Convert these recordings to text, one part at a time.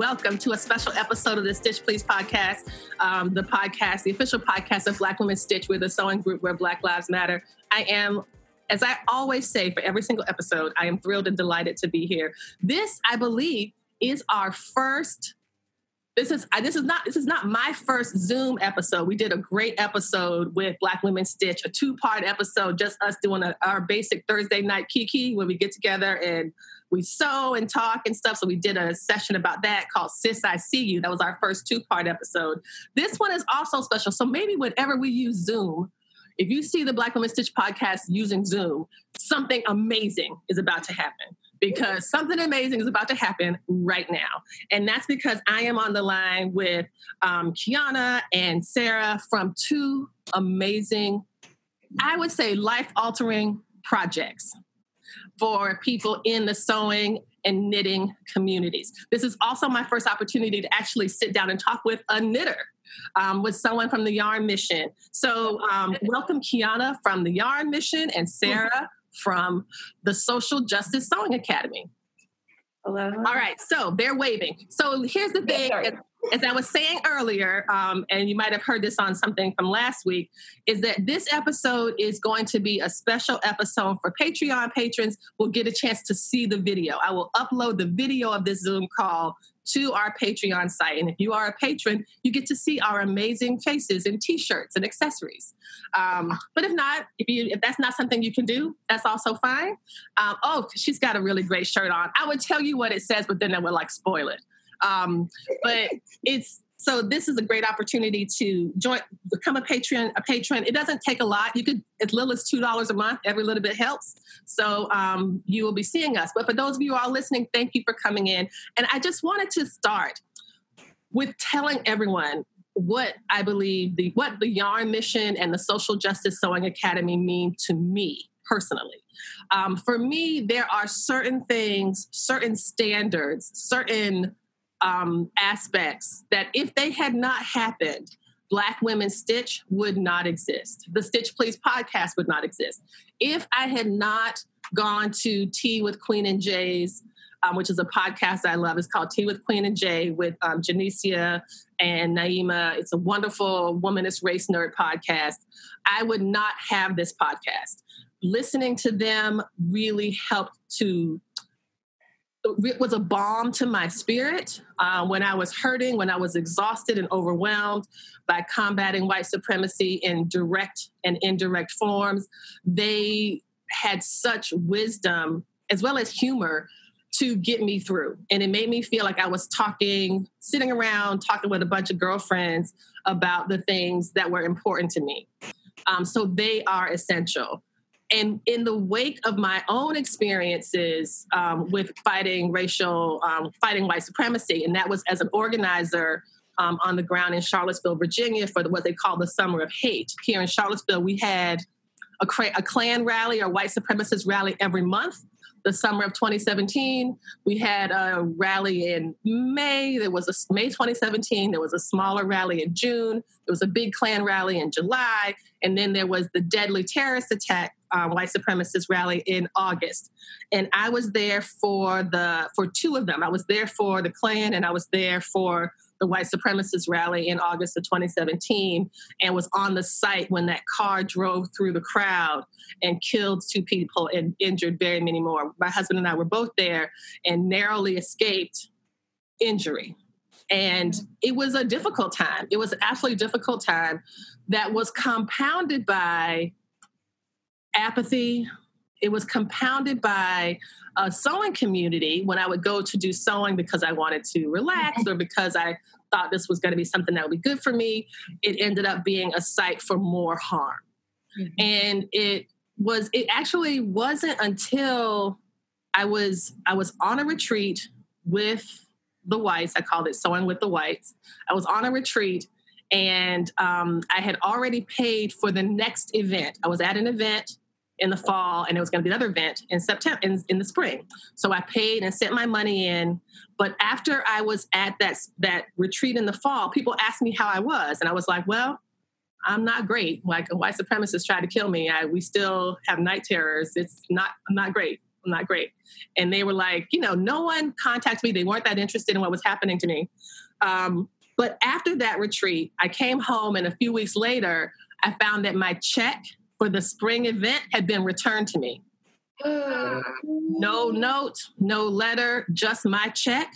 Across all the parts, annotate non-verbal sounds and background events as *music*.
Welcome to a special episode of the Stitch Please podcast, um, the podcast, the official podcast of Black Women Stitch, with the sewing group where Black Lives Matter. I am, as I always say for every single episode, I am thrilled and delighted to be here. This, I believe, is our first. This is this is not this is not my first Zoom episode. We did a great episode with Black Women Stitch, a two part episode, just us doing a, our basic Thursday night kiki when we get together and we sew and talk and stuff. So we did a session about that called Sis I See You. That was our first two part episode. This one is also special. So maybe whenever we use Zoom, if you see the Black Women Stitch podcast using Zoom, something amazing is about to happen because something amazing is about to happen right now. And that's because I am on the line with um, Kiana and Sarah from two amazing, I would say, life altering projects for people in the sewing and knitting communities. This is also my first opportunity to actually sit down and talk with a knitter. Um, with someone from the Yarn Mission. So, um, welcome Kiana from the Yarn Mission and Sarah from the Social Justice Sewing Academy. Hello. All right, so they're waving. So here's the thing: as I was saying earlier, um, and you might have heard this on something from last week, is that this episode is going to be a special episode for Patreon patrons. We'll get a chance to see the video. I will upload the video of this Zoom call to our Patreon site. And if you are a patron, you get to see our amazing faces and t-shirts and accessories. Um, but if not, if you if that's not something you can do, that's also fine. Um, oh, she's got a really great shirt on. I would tell you what it says, but then I would like spoil it. Um, *laughs* but it's so this is a great opportunity to join, become a patron. A patron. It doesn't take a lot. You could as little as two dollars a month. Every little bit helps. So um, you will be seeing us. But for those of you who are listening, thank you for coming in. And I just wanted to start with telling everyone what I believe the what the Yarn Mission and the Social Justice Sewing Academy mean to me personally. Um, for me, there are certain things, certain standards, certain um, aspects that if they had not happened, Black Women Stitch would not exist. The Stitch Please podcast would not exist. If I had not gone to Tea with Queen and J.'s, um, which is a podcast I love, it's called Tea with Queen and J. with um, Janicia and Naima. It's a wonderful womanist race nerd podcast. I would not have this podcast. Listening to them really helped to it was a balm to my spirit uh, when I was hurting, when I was exhausted and overwhelmed by combating white supremacy in direct and indirect forms. They had such wisdom as well as humor to get me through. And it made me feel like I was talking, sitting around, talking with a bunch of girlfriends about the things that were important to me. Um, so they are essential and in the wake of my own experiences um, with fighting racial, um, fighting white supremacy, and that was as an organizer um, on the ground in Charlottesville, Virginia, for the, what they call the Summer of Hate. Here in Charlottesville, we had a, a Klan rally or white supremacist rally every month the summer of 2017. We had a rally in May. There was a May 2017. There was a smaller rally in June. There was a big Klan rally in July, and then there was the deadly terrorist attack, um, white supremacist rally in August. And I was there for the for two of them. I was there for the Klan, and I was there for the white supremacist rally in August of 2017 and was on the site when that car drove through the crowd and killed two people and injured very many more. My husband and I were both there and narrowly escaped injury. And it was a difficult time. It was an absolutely difficult time that was compounded by apathy it was compounded by a sewing community when I would go to do sewing because I wanted to relax or because I thought this was going to be something that would be good for me. It ended up being a site for more harm. Mm-hmm. And it was it actually wasn't until I was I was on a retreat with the whites. I called it sewing with the whites. I was on a retreat and um, I had already paid for the next event. I was at an event in the fall and it was going to be another event in September in, in the spring. So I paid and sent my money in. But after I was at that that retreat in the fall, people asked me how I was, and I was like, "Well, I'm not great. Like a white supremacist tried to kill me. I, we still have night terrors. It's not. I'm not great. I'm not great." And they were like, you know, no one contacted me. They weren't that interested in what was happening to me. Um, but after that retreat, I came home, and a few weeks later, I found that my check for the spring event had been returned to me. no note, no letter, just my check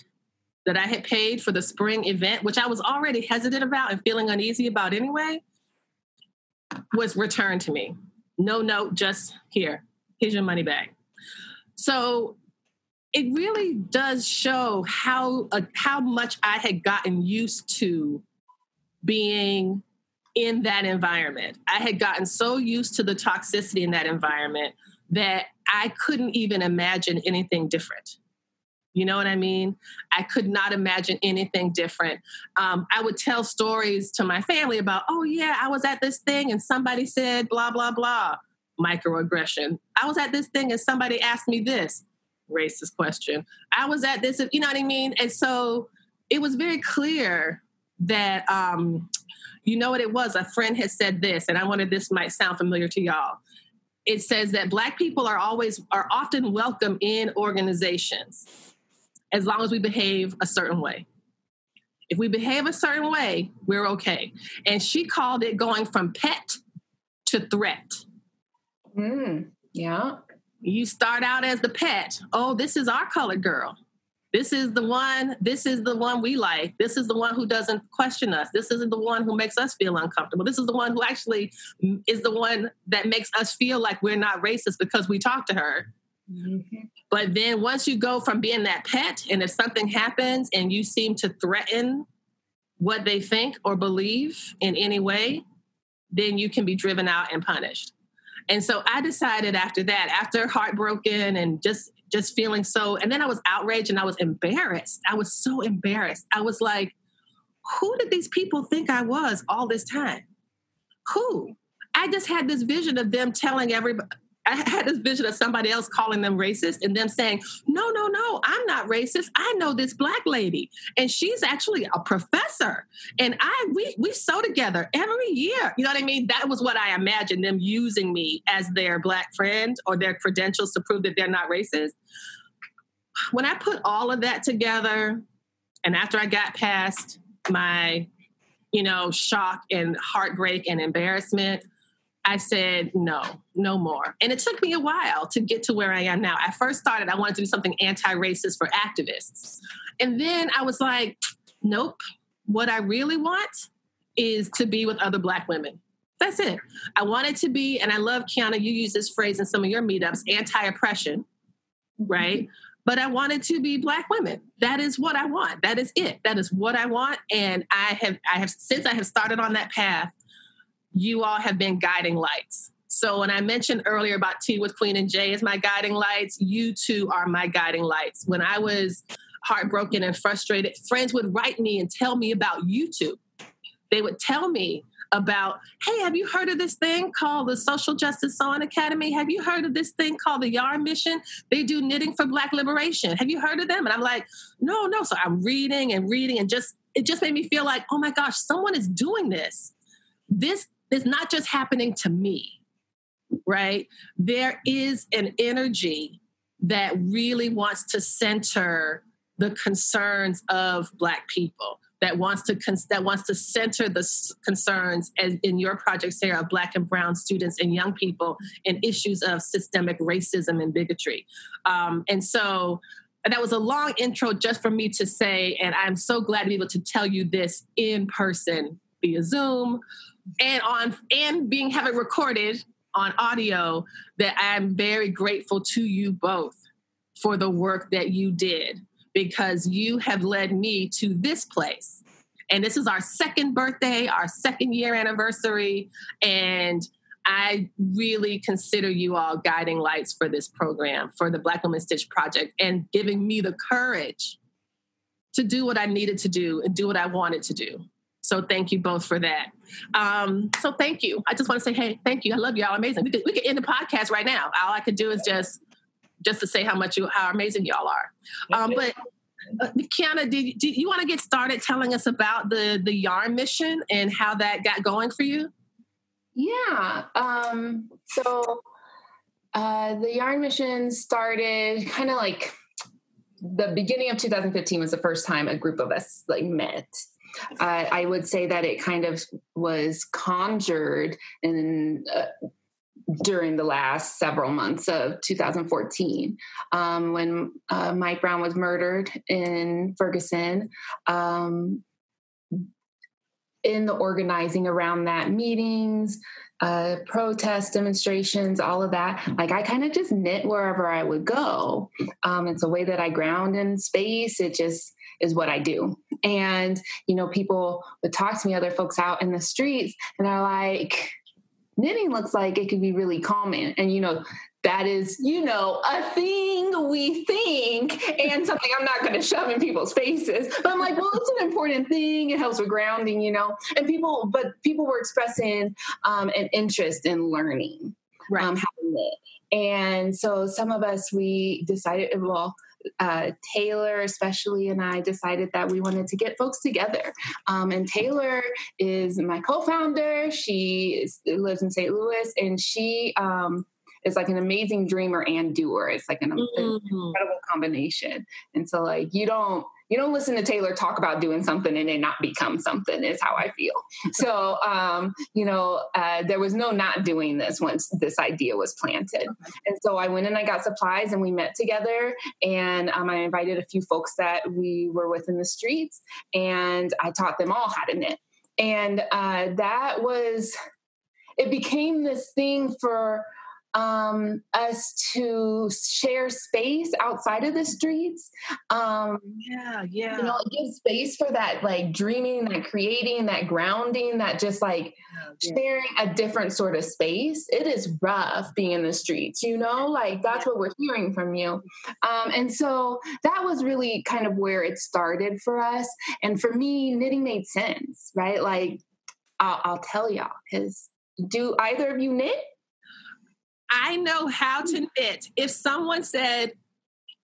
that I had paid for the spring event, which I was already hesitant about and feeling uneasy about anyway, was returned to me. No note, just here. Here's your money back. So it really does show how uh, how much I had gotten used to being in that environment. I had gotten so used to the toxicity in that environment that I couldn't even imagine anything different. You know what I mean? I could not imagine anything different. Um, I would tell stories to my family about, oh, yeah, I was at this thing and somebody said blah, blah, blah, microaggression. I was at this thing and somebody asked me this, racist question. I was at this, you know what I mean? And so it was very clear that um, you know what it was? A friend had said this, and I wanted this might sound familiar to y'all. It says that black people are always are often welcome in organizations as long as we behave a certain way. If we behave a certain way, we're okay. And she called it going from pet to threat. Mm, yeah. You start out as the pet. Oh, this is our colored girl this is the one this is the one we like. This is the one who doesn't question us. This isn't the one who makes us feel uncomfortable. This is the one who actually is the one that makes us feel like we're not racist because we talk to her. Mm-hmm. but then once you go from being that pet and if something happens and you seem to threaten what they think or believe in any way then you can be driven out and punished and so I decided after that, after heartbroken and just just feeling so, and then I was outraged and I was embarrassed. I was so embarrassed. I was like, who did these people think I was all this time? Who? I just had this vision of them telling everybody, I had this vision of somebody else calling them racist and them saying, No, no, no, I'm not racist. I know this black lady. And she's actually a professor. And I we we sew together every year. You know what I mean? That was what I imagined them using me as their black friend or their credentials to prove that they're not racist. When I put all of that together, and after I got past my, you know, shock and heartbreak and embarrassment, I said, no, no more. And it took me a while to get to where I am now. I first started, I wanted to do something anti racist for activists. And then I was like, nope, what I really want is to be with other Black women. That's it. I wanted to be, and I love Kiana, you use this phrase in some of your meetups anti oppression, right? Mm-hmm. But I wanted to be Black women. That is what I want. That is it. That is what I want. And I have, I have, since I have started on that path, you all have been guiding lights. So when I mentioned earlier about Tea with Queen and J. as my guiding lights, you two are my guiding lights. When I was heartbroken and frustrated, friends would write me and tell me about YouTube. They would tell me about, hey, have you heard of this thing called the Social Justice Sewing Academy? Have you heard of this thing called the Yarn Mission? They do knitting for Black liberation. Have you heard of them? And I'm like, no, no. So I'm reading and reading and just it just made me feel like, oh my gosh, someone is doing this. This it's not just happening to me, right? There is an energy that really wants to center the concerns of Black people. That wants to that wants to center the concerns as in your project, Sarah, of Black and Brown students and young people in issues of systemic racism and bigotry. Um, and so that was a long intro just for me to say, and I'm so glad to be able to tell you this in person via Zoom and on and being have it recorded on audio that I'm very grateful to you both for the work that you did because you have led me to this place. And this is our second birthday, our second year anniversary. And I really consider you all guiding lights for this program, for the Black Women Stitch Project, and giving me the courage to do what I needed to do and do what I wanted to do. So thank you both for that. Um, so thank you. I just want to say, hey, thank you. I love y'all. Amazing. We could we could end the podcast right now. All I could do is just just to say how much you how amazing y'all are. Um, but uh, Kiana, do, did you want to get started telling us about the the yarn mission and how that got going for you? Yeah. Um, so uh, the yarn mission started kind of like the beginning of 2015 was the first time a group of us like met uh, I would say that it kind of was conjured in uh, during the last several months of 2014 um, when uh, Mike Brown was murdered in Ferguson. Um, in the organizing around that meetings, uh, protests, demonstrations, all of that. Like I kind of just knit wherever I would go. Um, it's a way that I ground in space. It just is what I do. And, you know, people would talk to me, other folks out in the streets, and are like, knitting looks like it could be really calming. And, you know, that is, you know, a thing we think and something I'm not going to shove in people's faces. But I'm like, well, it's an important thing. It helps with grounding, you know. And people, but people were expressing um, an interest in learning right. um, how to knit. And so some of us, we decided, well, uh, Taylor, especially, and I decided that we wanted to get folks together. Um, and Taylor is my co founder. She is, lives in St. Louis, and she um, is like an amazing dreamer and doer. It's like an, mm-hmm. incredible combination. And so, like, you don't you don't listen to Taylor talk about doing something and it not become something is how I feel. *laughs* So, um, you know, uh, there was no not doing this once this idea was planted. And so I went and I got supplies and we met together and um, I invited a few folks that we were with in the streets and I taught them all how to knit. And uh, that was, it became this thing for um, us to share space outside of the streets. Um, yeah, yeah. You know, it gives space for that like dreaming, that creating, that grounding, that just like yeah. sharing a different sort of space. It is rough being in the streets, you know, like that's yeah. what we're hearing from you. Um, and so that was really kind of where it started for us. And for me, knitting made sense, right? Like, I'll, I'll tell y'all, because do either of you knit? I know how to knit. If someone said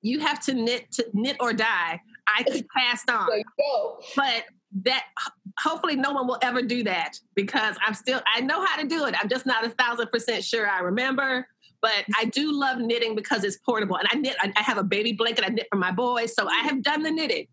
you have to knit to knit or die, I could *laughs* pass on. But that hopefully no one will ever do that because I'm still I know how to do it. I'm just not a thousand percent sure I remember. But I do love knitting because it's portable, and I knit. I have a baby blanket I knit for my boys, so I have done the knitting.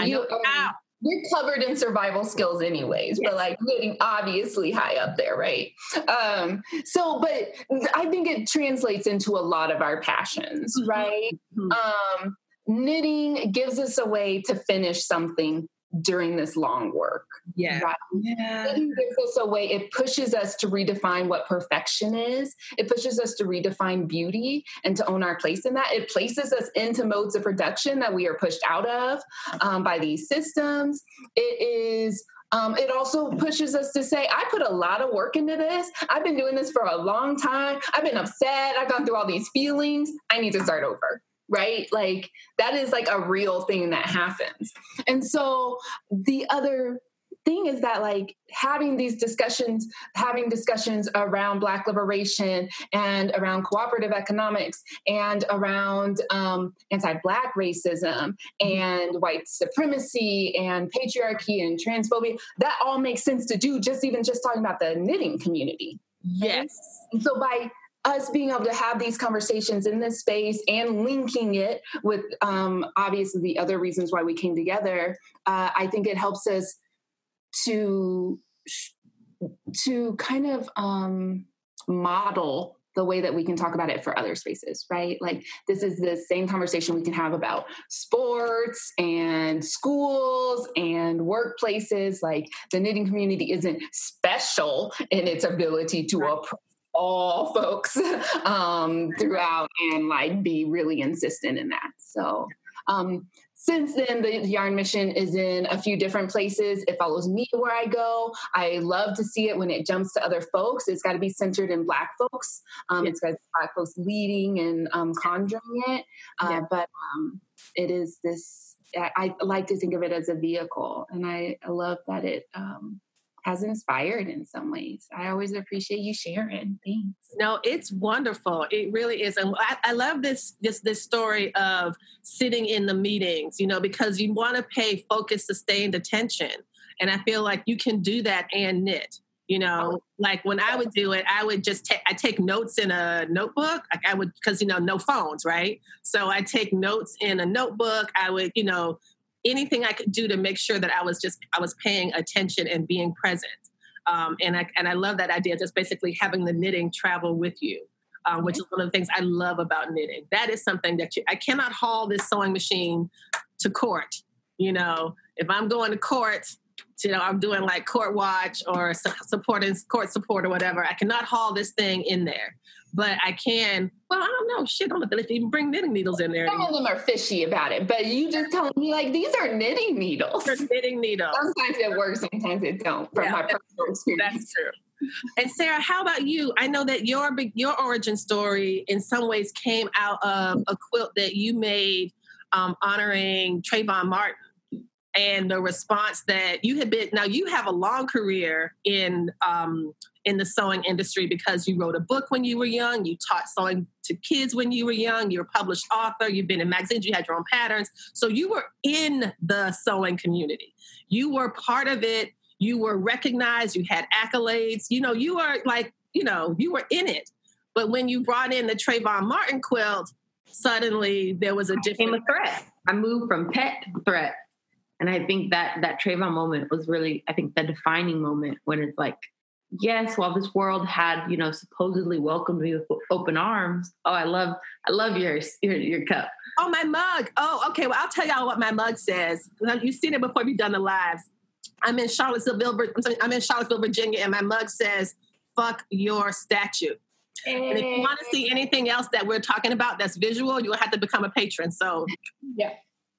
I you, know how. You're covered in survival skills anyways but like getting obviously high up there right um so but i think it translates into a lot of our passions mm-hmm. right mm-hmm. um knitting gives us a way to finish something during this long work. Yeah. Right? Yeah. It gives us a way, it pushes us to redefine what perfection is. It pushes us to redefine beauty and to own our place in that. It places us into modes of production that we are pushed out of um, by these systems. It is um, it also pushes us to say, I put a lot of work into this. I've been doing this for a long time. I've been upset. I've gone through all these feelings. I need to start over right? Like that is like a real thing that happens. And so the other thing is that like having these discussions having discussions around black liberation and around cooperative economics and around um, anti-black racism and white supremacy and patriarchy and transphobia that all makes sense to do just even just talking about the knitting community yes and so by us being able to have these conversations in this space and linking it with um, obviously the other reasons why we came together, uh, I think it helps us to to kind of um, model the way that we can talk about it for other spaces, right? Like this is the same conversation we can have about sports and schools and workplaces. Like the knitting community isn't special in its ability to right. oppress all folks *laughs* um, throughout and like be really insistent in that. So um, since then, the Yarn Mission is in a few different places. It follows me where I go. I love to see it when it jumps to other folks. It's got to be centered in Black folks. Um, It's got Black folks leading and um, conjuring it. Uh, yeah. But um, it is this, I, I, like to think of it as a vehicle. And I, I love that it um, has inspired in some ways. I always appreciate you sharing. Thanks. No, it's wonderful. It really is, and I, I love this this this story of sitting in the meetings. You know, because you want to pay focused, sustained attention, and I feel like you can do that and knit. You know, like when I would do it, I would just take I take notes in a notebook. Like I would because you know no phones, right? So I take notes in a notebook. I would you know anything I could do to make sure that I was just I was paying attention and being present. Um, and I and I love that idea, just basically having the knitting travel with you, um, which is one of the things I love about knitting. That is something that you I cannot haul this sewing machine to court. You know, if I'm going to court, you know, I'm doing like court watch or supporting court support or whatever. I cannot haul this thing in there but I can. Well, I don't know. Shit, I don't know if they even bring knitting needles in there. Some anymore. of them are fishy about it, but you just telling me like these are knitting needles. They're knitting needles. Sometimes it works, sometimes it don't. From yeah, my personal experience, that's true. And Sarah, how about you? I know that your your origin story in some ways came out of a quilt that you made um, honoring Trayvon Martin and the response that you had been now you have a long career in um, in the sewing industry because you wrote a book when you were young, you taught sewing to kids when you were young, you're a published author, you've been in magazines, you had your own patterns. So you were in the sewing community. You were part of it, you were recognized, you had accolades, you know, you were like, you know, you were in it. But when you brought in the Trayvon Martin quilt, suddenly there was a different a threat. I moved from pet threat. And I think that that Trayvon moment was really, I think, the defining moment when it's like, yes, while this world had, you know, supposedly welcomed me with open arms. Oh, I love, I love yours, your, your cup. Oh, my mug. Oh, okay. Well, I'll tell y'all what my mug says. You've seen it before we've done the lives. I'm in Charlottesville, I'm sorry, I'm in Charlottesville, Virginia, and my mug says, "Fuck your statue." And if you want to see anything else that we're talking about that's visual, you'll have to become a patron. So, yeah,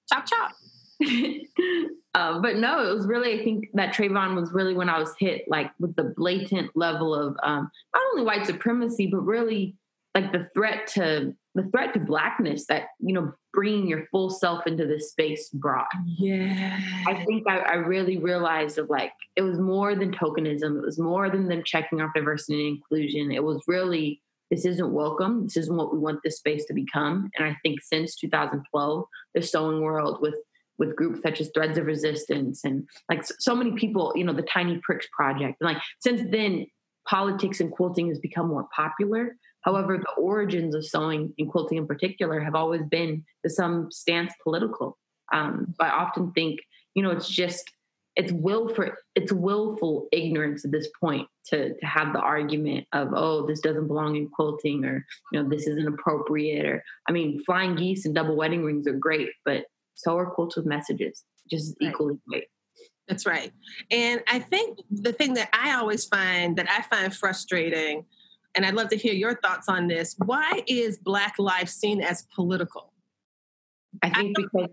chop chop. Um, *laughs* but no, it was really, I think that Trayvon was really when I was hit, like with the blatant level of um, not only white supremacy, but really like the threat to the threat to blackness that you know bringing your full self into this space brought. Yeah, I think I, I really realized of like it was more than tokenism. It was more than them checking off diversity and inclusion. It was really this isn't welcome. This isn't what we want this space to become. And I think since 2012, the sewing world with with groups such as Threads of Resistance and like so many people, you know, the Tiny Pricks Project. And like since then, politics and quilting has become more popular. However, the origins of sewing and quilting in particular have always been to some stance political. Um, I often think, you know, it's just it's willful it's willful ignorance at this point to to have the argument of oh this doesn't belong in quilting or you know this isn't appropriate or I mean flying geese and double wedding rings are great, but so are with messages, just right. equally great. That's right. And I think the thing that I always find that I find frustrating, and I'd love to hear your thoughts on this why is Black life seen as political? I think I because,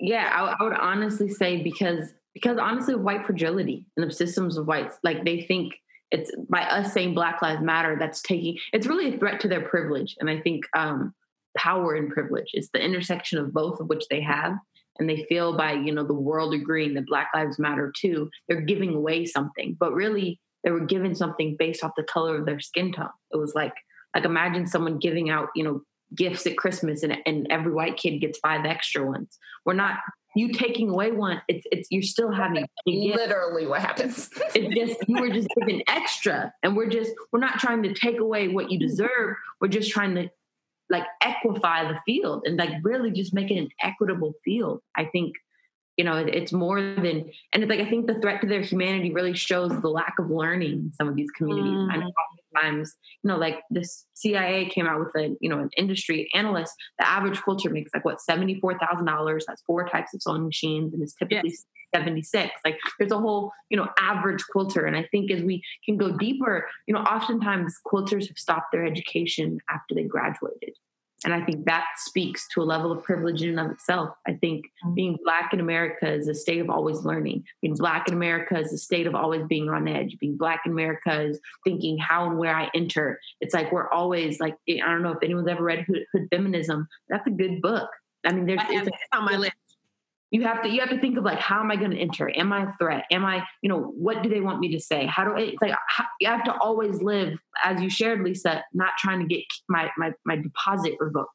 yeah, I, I would honestly say because because honestly white fragility and of systems of whites like they think it's by us saying black lives matter that's taking it's really a threat to their privilege and i think um power and privilege. It's the intersection of both of which they have. And they feel by, you know, the world agreeing that Black Lives Matter too, they're giving away something. But really, they were given something based off the color of their skin tone. It was like, like imagine someone giving out, you know, gifts at Christmas and, and every white kid gets five extra ones. We're not you taking away one, it's it's you're still having literally what happens. it's just you were just given extra. And we're just we're not trying to take away what you deserve. We're just trying to like equify the field and like really just make it an equitable field. I think, you know, it's more than, and it's like, I think the threat to their humanity really shows the lack of learning in some of these communities. Mm. I know oftentimes, you know, like this CIA came out with a, you know, an industry analyst, the average quilter makes like what, $74,000, has four types of sewing machines and is typically yes. 76. Like there's a whole, you know, average quilter. And I think as we can go deeper, you know, oftentimes quilters have stopped their education after they graduated. And I think that speaks to a level of privilege in and of itself. I think mm-hmm. being Black in America is a state of always learning. Being Black in America is a state of always being on edge. Being Black in America is thinking how and where I enter. It's like we're always like, I don't know if anyone's ever read Hood, Hood Feminism. That's a good book. I mean, there's I on my list you have to you have to think of like how am i going to enter? Am i a threat? Am i you know what do they want me to say? How do I, it's like how, you have to always live as you shared lisa not trying to get my my my deposit revoked.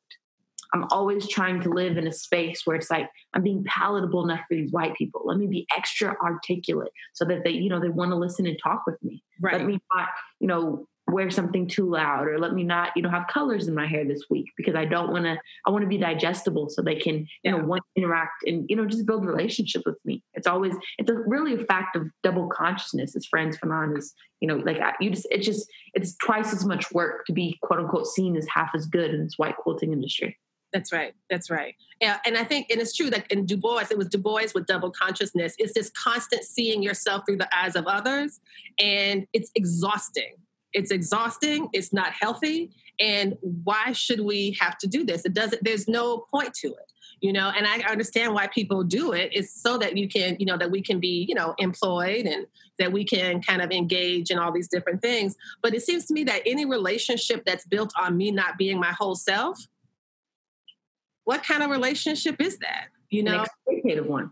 I'm always trying to live in a space where it's like i'm being palatable enough for these white people. Let me be extra articulate so that they you know they want to listen and talk with me. Right. let me not you know wear something too loud or let me not you know have colors in my hair this week because i don't want to i want to be digestible so they can you know want to interact and you know just build a relationship with me it's always it's a really a fact of double consciousness as Frantz Fanon is you know like you just it's just it's twice as much work to be quote unquote seen as half as good in this white quilting industry that's right. That's right. Yeah, and I think, and it's true. Like in Du Bois, it was Du Bois with double consciousness. It's this constant seeing yourself through the eyes of others, and it's exhausting it's exhausting it's not healthy and why should we have to do this? It doesn't there's no point to it you know? And i understand why people do it. It's so that you can you know that we can be you know employed and that we can kind of engage in all these different things. But it seems to me that any relationship that's built on me not being my whole self what kind of relationship is that you know? an exploitative one.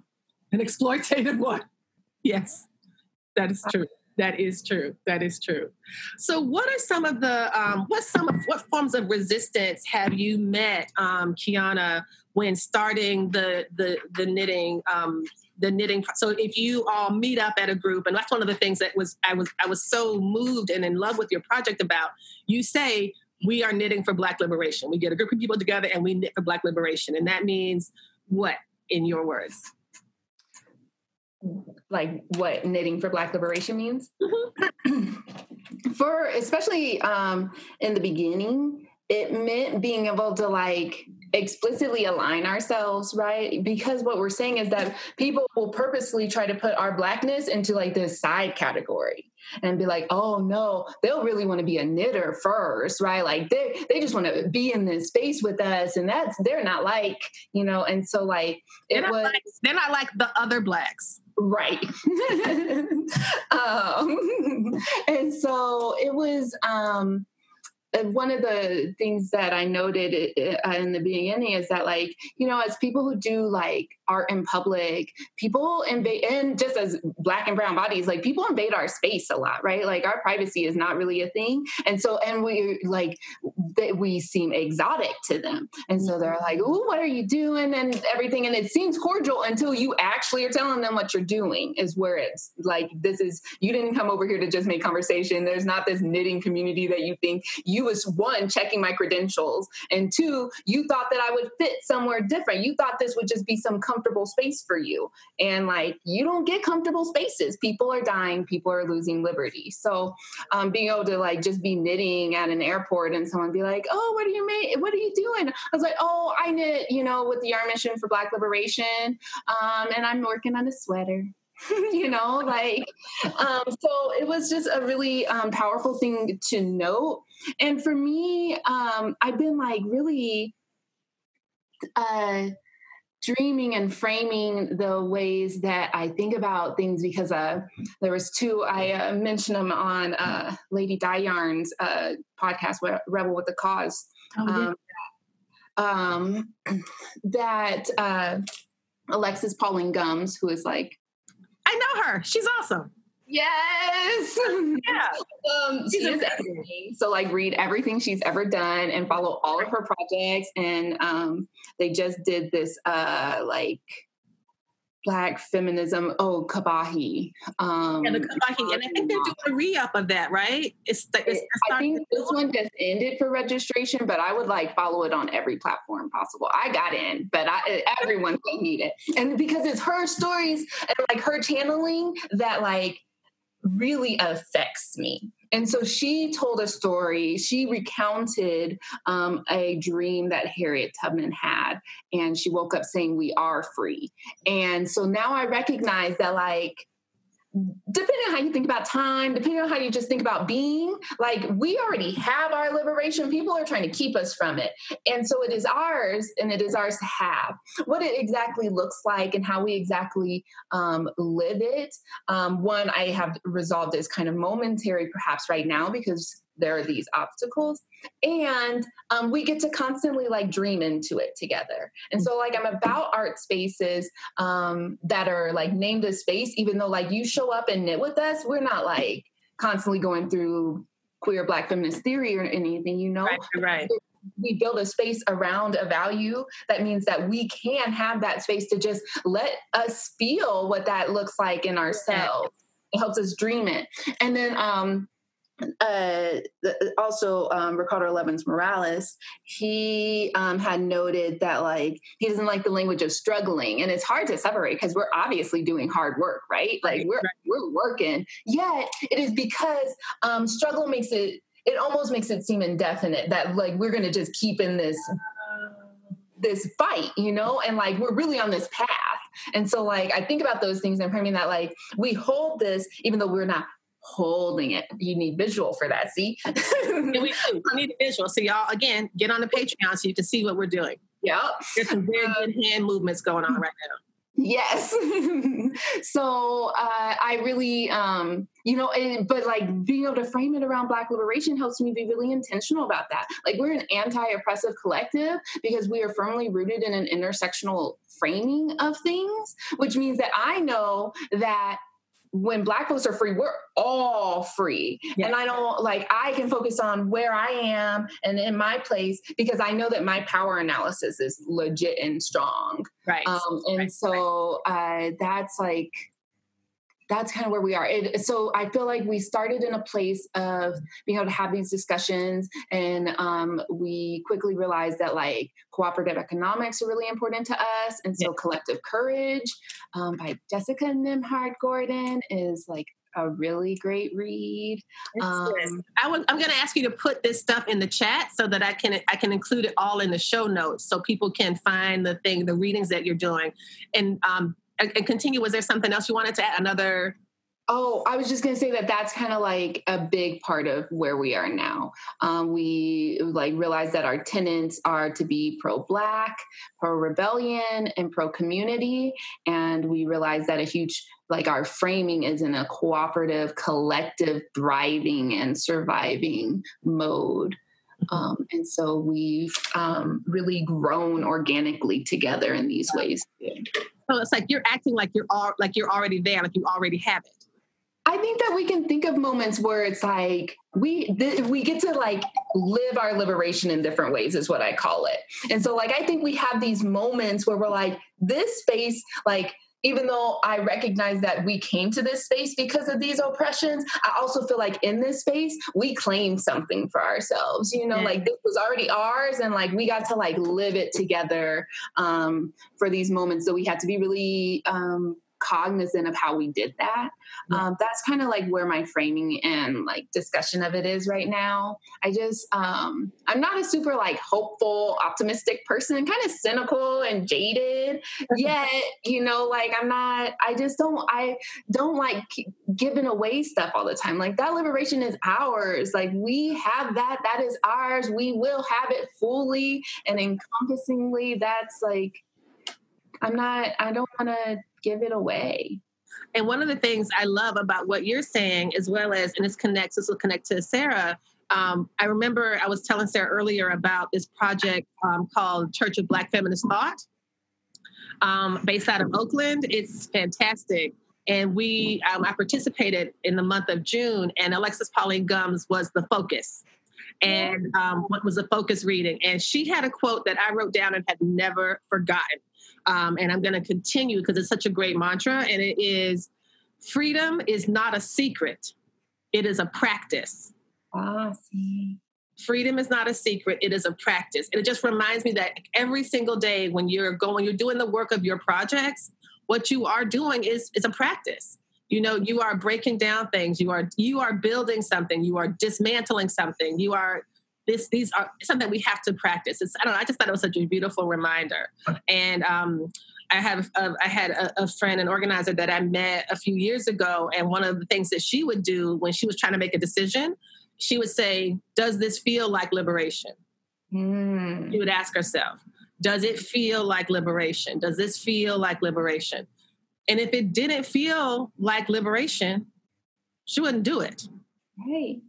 An exploitative one. *laughs* Yes that is true that is true. That is true. So, what are some of the um, what some of what forms of resistance have you met, um, Kiana, when starting the the the knitting um, the knitting? So, if you all meet up at a group, and that's one of the things that was I was I was so moved and in love with your project about. You say we are knitting for Black liberation. We get a group of people together and we knit for Black liberation, and that means what in your words? Like what knitting for black liberation means? Mm-hmm. *clears throat* for especially um in the beginning it meant being able to like explicitly align ourselves right? Because what we're saying is that people will purposely try to put our blackness into like this side category and be like oh no they'll really want to be a knitter first right? Like they they just want to be in this space with us and that's they're not like you know and so like it they're was like, they're not like the other blacks Right. *laughs* um, and so it was um, one of the things that I noted uh, in the beginning is that, like, you know, as people who do like art in public, people invade, and just as black and brown bodies, like people invade our space a lot, right? Like our privacy is not really a thing. And so, and we like, that we seem exotic to them. And so they're like, oh, what are you doing? And everything. And it seems cordial until you actually are telling them what you're doing, is where it's like, this is, you didn't come over here to just make conversation. There's not this knitting community that you think you was one, checking my credentials. And two, you thought that I would fit somewhere different. You thought this would just be some comfort comfortable space for you. And like, you don't get comfortable spaces. People are dying, people are losing liberty. So, um, being able to like just be knitting at an airport and someone be like, oh, what are you? What are you doing? I was like, oh, I knit, you know, with the Yarn Mission for Black Liberation. Um, and I'm working on a sweater. *laughs* you know like um, so it was just a really um, powerful thing to note and for me um, i've been like really uh, dreaming and framing the ways that I think about things because uh, there was two I uh, mentioned them on uh, Lady Dye Yarn's uh, podcast, Rebel with the Cause. Oh, yeah. um, um, that uh, Alexis Pauline Gumbs, who is like, I know her. She's awesome. Yes. *laughs* Yeah. um, she is everything. So like read everything she's ever done and follow all of her projects. And um, they just did this uh like black feminism. Oh, Combahee. Um, yeah, the Combahee, and I think they're doing a re-up of that, right? It's, the, it's I think this one just ended for registration, but I would like follow it on every platform possible. I got in, but I, everyone's gonna need it, and because it's her stories and like her channeling that like really affects me and so she told a story. She recounted um, a dream that Harriet Tubman had, and she woke up saying, "We are free." And so now I recognize that, like, depending on how you think about time, depending on how you just think about being, like we already have our liberation. People are trying to keep us from it. And so it is ours and it is ours to have. What it exactly looks like and how we exactly um, live it, um, one I have resolved as kind of momentary perhaps right now because there are these obstacles and um, we get to constantly like dream into it together. And so like i'm about art spaces um, that are like named a space even though like you show up and knit with us we're not like constantly going through queer black feminist theory or anything you know? Right, right we build a space around a value that means that we can have that space to just let us feel what that looks like in ourselves. It helps us dream it. And then um uh, also um, Ricardo Levins Morales, he um, had noted that like he doesn't like the language of struggling, and it's hard to separate because we're obviously doing hard work, right? Like we're we're working. Yet it is because um, struggle makes it it almost makes it seem indefinite that like we're going to just keep in this this fight, you know, and like we're really on this path. And so like I think about those things and mean that like we hold this even though we're not holding it. You need visual for that. See? yeah, we do. We need *laughs* a visual. So y'all, again, get on the Patreon so you can see what we're doing. Yep. There's some very good hand movements going on right now. Yes. *laughs* so uh, I really, um, you know, and, but like being able to frame it around Black liberation helps me be really intentional about that. Like we're an anti-oppressive collective because we are firmly rooted in an intersectional framing of things, which means that I know that when black folks are free we're all free yeah. and i don't like i can focus on where i am and in my place because i know that my power analysis is legit and strong right um, and right. so uh, that's like that's kind of where we are. It, so I feel like we started in a place of being able to have these discussions, and um, we quickly realized that like cooperative economics are really important to us, and so yeah. collective courage um, by Jessica Nembhard Gordon is like a really great read. Um, I am going to ask you to put this stuff in the chat so that I can I can include it all in the show notes so people can find the thing, the readings that you're doing, and um, and continue. Was there something else you wanted to add? Another Oh, I was just going to say that that's kind of like a big part of where we are now. Um, we like realize that our tenants are to be pro-black, pro-rebellion, and pro-community, and we realize that a huge like our framing is in a cooperative, collective, thriving and surviving mode. Um, and so we've um, really grown organically together in these ways. So it's like you're acting like you're all like you're already there, like you already have it. I think that we can think of moments where it's like we th- we get to like live our liberation in different ways is what I call it. And so like I think we have these moments where we're like this space like even though I recognize that we came to this space because of these oppressions, I also feel like in this space, we claim something for ourselves. You know, yeah. like this was already ours and like we got to like live it together um, for these moments. So we had to be really um, cognizant of how we did that. Um, that's kind of like where my framing and like discussion of it is right now. I just, um, I'm not a super like hopeful, optimistic person, kind of cynical and jaded. *laughs* Yet, you know, like I'm not, I just don't, I don't like giving away stuff all the time. Like that liberation is ours. Like we have that, that is ours. We will have it fully and encompassingly. That's like, I'm not, I don't want to give it away. And one of the things I love about what you're saying, as well as, and this connects, this will connect to Sarah. Um, I remember I was telling Sarah earlier about this project um, called Church of Black Feminist Thought, um, based out of Oakland. It's fantastic. And we, um, I participated in the month of June, and Alexis Pauline Gumbs was the focus. And um, what was the focus reading? And she had a quote that I wrote down and had never forgotten um, and I'm going to continue because it's such a great mantra, and it is freedom is not a secret, it is a practice. Ah, see. Freedom is not a secret, it is a practice. And it just reminds me that every single day when you're going, you're doing the work of your projects, what you are doing is, is a practice. you know you are breaking down things you are you are building something you are dismantling something you are this these are something we have to practice it's i don't know i just thought it was such a beautiful reminder and um I have a, I had a, a, friend, an organizer that I met a few years ago, and one of the things that she would do when she was trying to make a decision, she would say, "Does this feel like liberation?" Mm. She would ask herself, "Does it feel like liberation? Does this feel like liberation?" And if it didn't feel like liberation, she wouldn't do it. Right.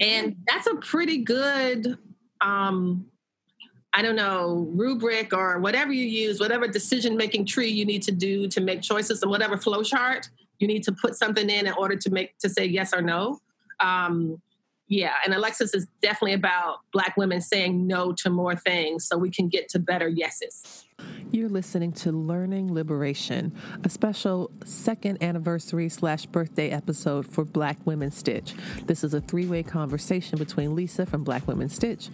And that's a pretty good, um, I don't know, rubric or whatever you use, whatever decision making tree you need to do to make choices and whatever flow chart you need to put something in in order to make to say yes or no. Um, yeah, and Alexis is definitely about Black women saying no to more things so we can get to better yeses. You're listening to Learning Liberation, a special second anniversary slash birthday episode for Black Women Stitch. This is a three way conversation between Lisa from Black Women Stitch.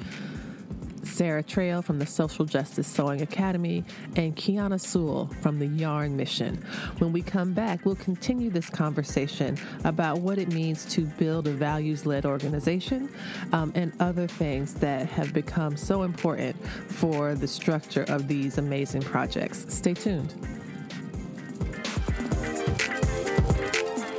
Sara Trail from the Social Justice Sewing Academy, and Kiana Sewell from the Yarn Mission. When we come back, we'll continue this conversation about what it means to build a values led organization um, and other things that have become so important for the structure of these amazing projects. Stay tuned.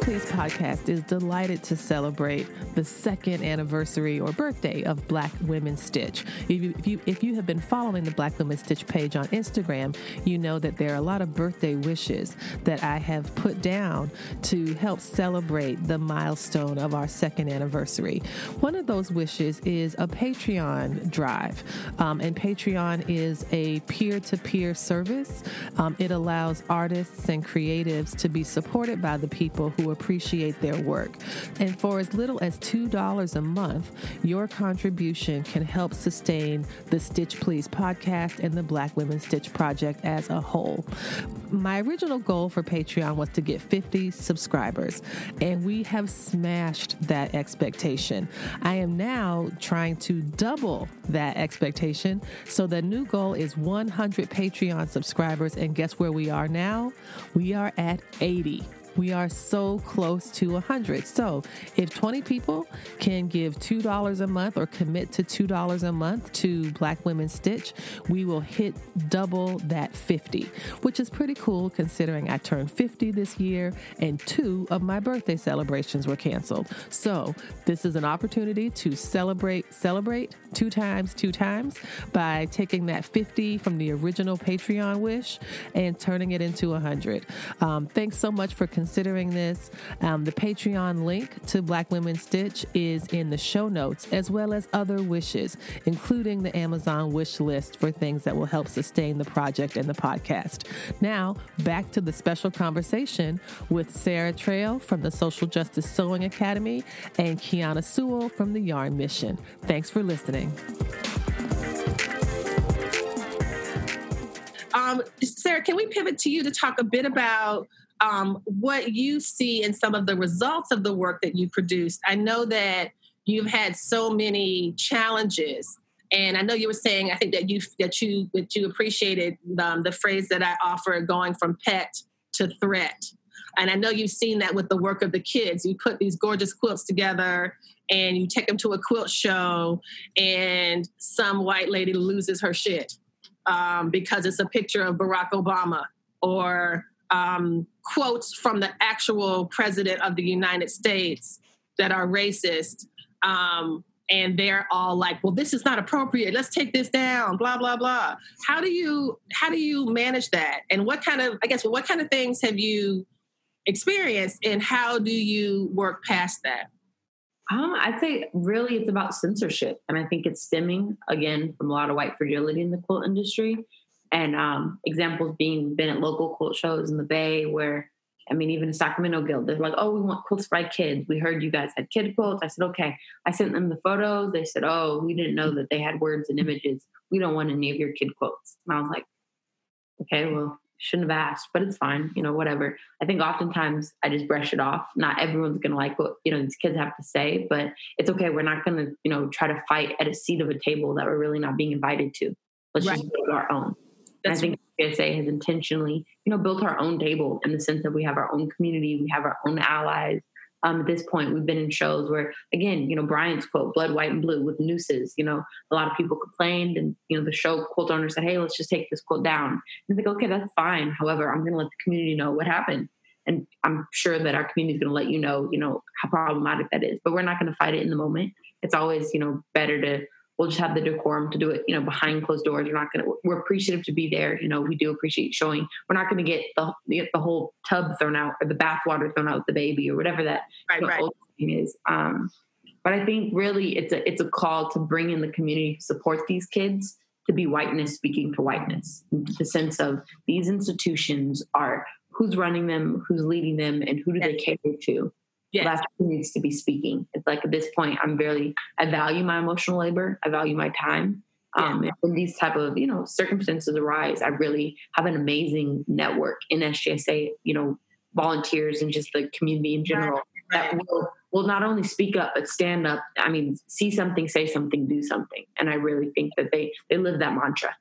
Please podcast is delighted to celebrate the second anniversary or birthday of Black Women Stitch. If you, if you, if you have been following the Black Women Stitch page on Instagram, you know that there are a lot of birthday wishes that I have put down to help celebrate the milestone of our second anniversary. One of those wishes is a Patreon drive, um, and Patreon is a peer to peer service. Um, it allows artists and creatives to be supported by the people who are appreciate their work. And for as little as $2 a month, your contribution can help sustain the Stitch Please podcast and the Black Women Stitch Project as a whole. My original goal for Patreon was to get 50 subscribers, and we have smashed that expectation. I am now trying to double that expectation. So the new goal is 100 Patreon subscribers, and guess where we are now? We are at 80. We are so close to 100. So if 20 people can give $2 a month or commit to $2 a month to Black Women Stitch, we will hit double that 50, which is pretty cool considering I turned 50 this year and two of my birthday celebrations were canceled. So this is an opportunity to celebrate, celebrate two times, two times by taking that 50 from the original Patreon wish and turning it into 100. Um, thanks so much for considering considering this, um, the Patreon link to Black Women Stitch is in the show notes, as well as other wishes, including the Amazon wish list for things that will help sustain the project and the podcast. Now, back to the special conversation with Sara Trail from the Social Justice Sewing Academy and Kiana Sewell from the Yarn Mission. Thanks for listening. Um, Sara, can we pivot to you to talk a bit about um, what you see in some of the results of the work that you produced. I know that you've had so many challenges, and I know you were saying I think that you that you that you appreciated um, the phrase that I offered, going from pet to threat. And I know you've seen that with the work of the kids. You put these gorgeous quilts together and you take them to a quilt show, and some white lady loses her shit um, because it's a picture of Barack Obama or um, quotes from the actual president of the United States that are racist. Um, and they're all like, well, this is not appropriate. Let's take this down, blah, blah, blah. How do you how do you manage that? And what kind of, I guess, what kind of things have you experienced and how do you work past that? Um, I'd say really it's about censorship. And I think it's stemming again from a lot of white fragility in the quilt industry and um, examples being been at local quilt shows in the Bay where I mean, even the Sacramento Guild, they're like, oh, we want quilts for kids. We heard you guys had kid quilts. I said, okay. I sent them the photos. They said, oh, we didn't know that they had words and images. We don't want any of your kid quilts. And I was like, okay, well, shouldn't have asked, but it's fine, you know, whatever. I think oftentimes I just brush it off. Not everyone's going to like what, you know, these kids have to say, but it's okay. We're not going to, you know, try to fight at a seat of a table that we're really not being invited to. Let's right. just build our own. I think PSA has intentionally, you know, built our own table in the sense that we have our own community, we have our own allies. Um, at this point, we've been in shows where, again, you know, Brian's quote, blood, white, and blue with nooses. You know, a lot of people complained, and, you know, the show quote owner said, hey, let's just take this quote down. And it's like, okay, that's fine. However, I'm going to let the community know what happened. And I'm sure that our community is going to let you know, you know, how problematic that is. But we're not going to fight it in the moment. It's always, you know, better to we'll just have the decorum to do it, you know, behind closed doors. We're not going to, we're appreciative to be there. You know, we do appreciate showing. We're not going to get the, the whole tub thrown out or the bathwater thrown out with the baby or whatever that right, right. thing is. Um, but I think really it's a, it's a call to bring in the community to support these kids to be whiteness speaking to whiteness. The sense of these institutions are who's running them, who's leading them, and who do they cater to yes. that's who needs to be speaking. It's like at this point, I'm barely, I value my emotional labor. I value my time. Um, yeah. when these type of, you know, circumstances arise, I really have an amazing network in SJSA, you know, volunteers and just the community in general right. that will, will not only speak up, but stand up. I mean, see something, say something, do something. And I really think that they, they live that mantra.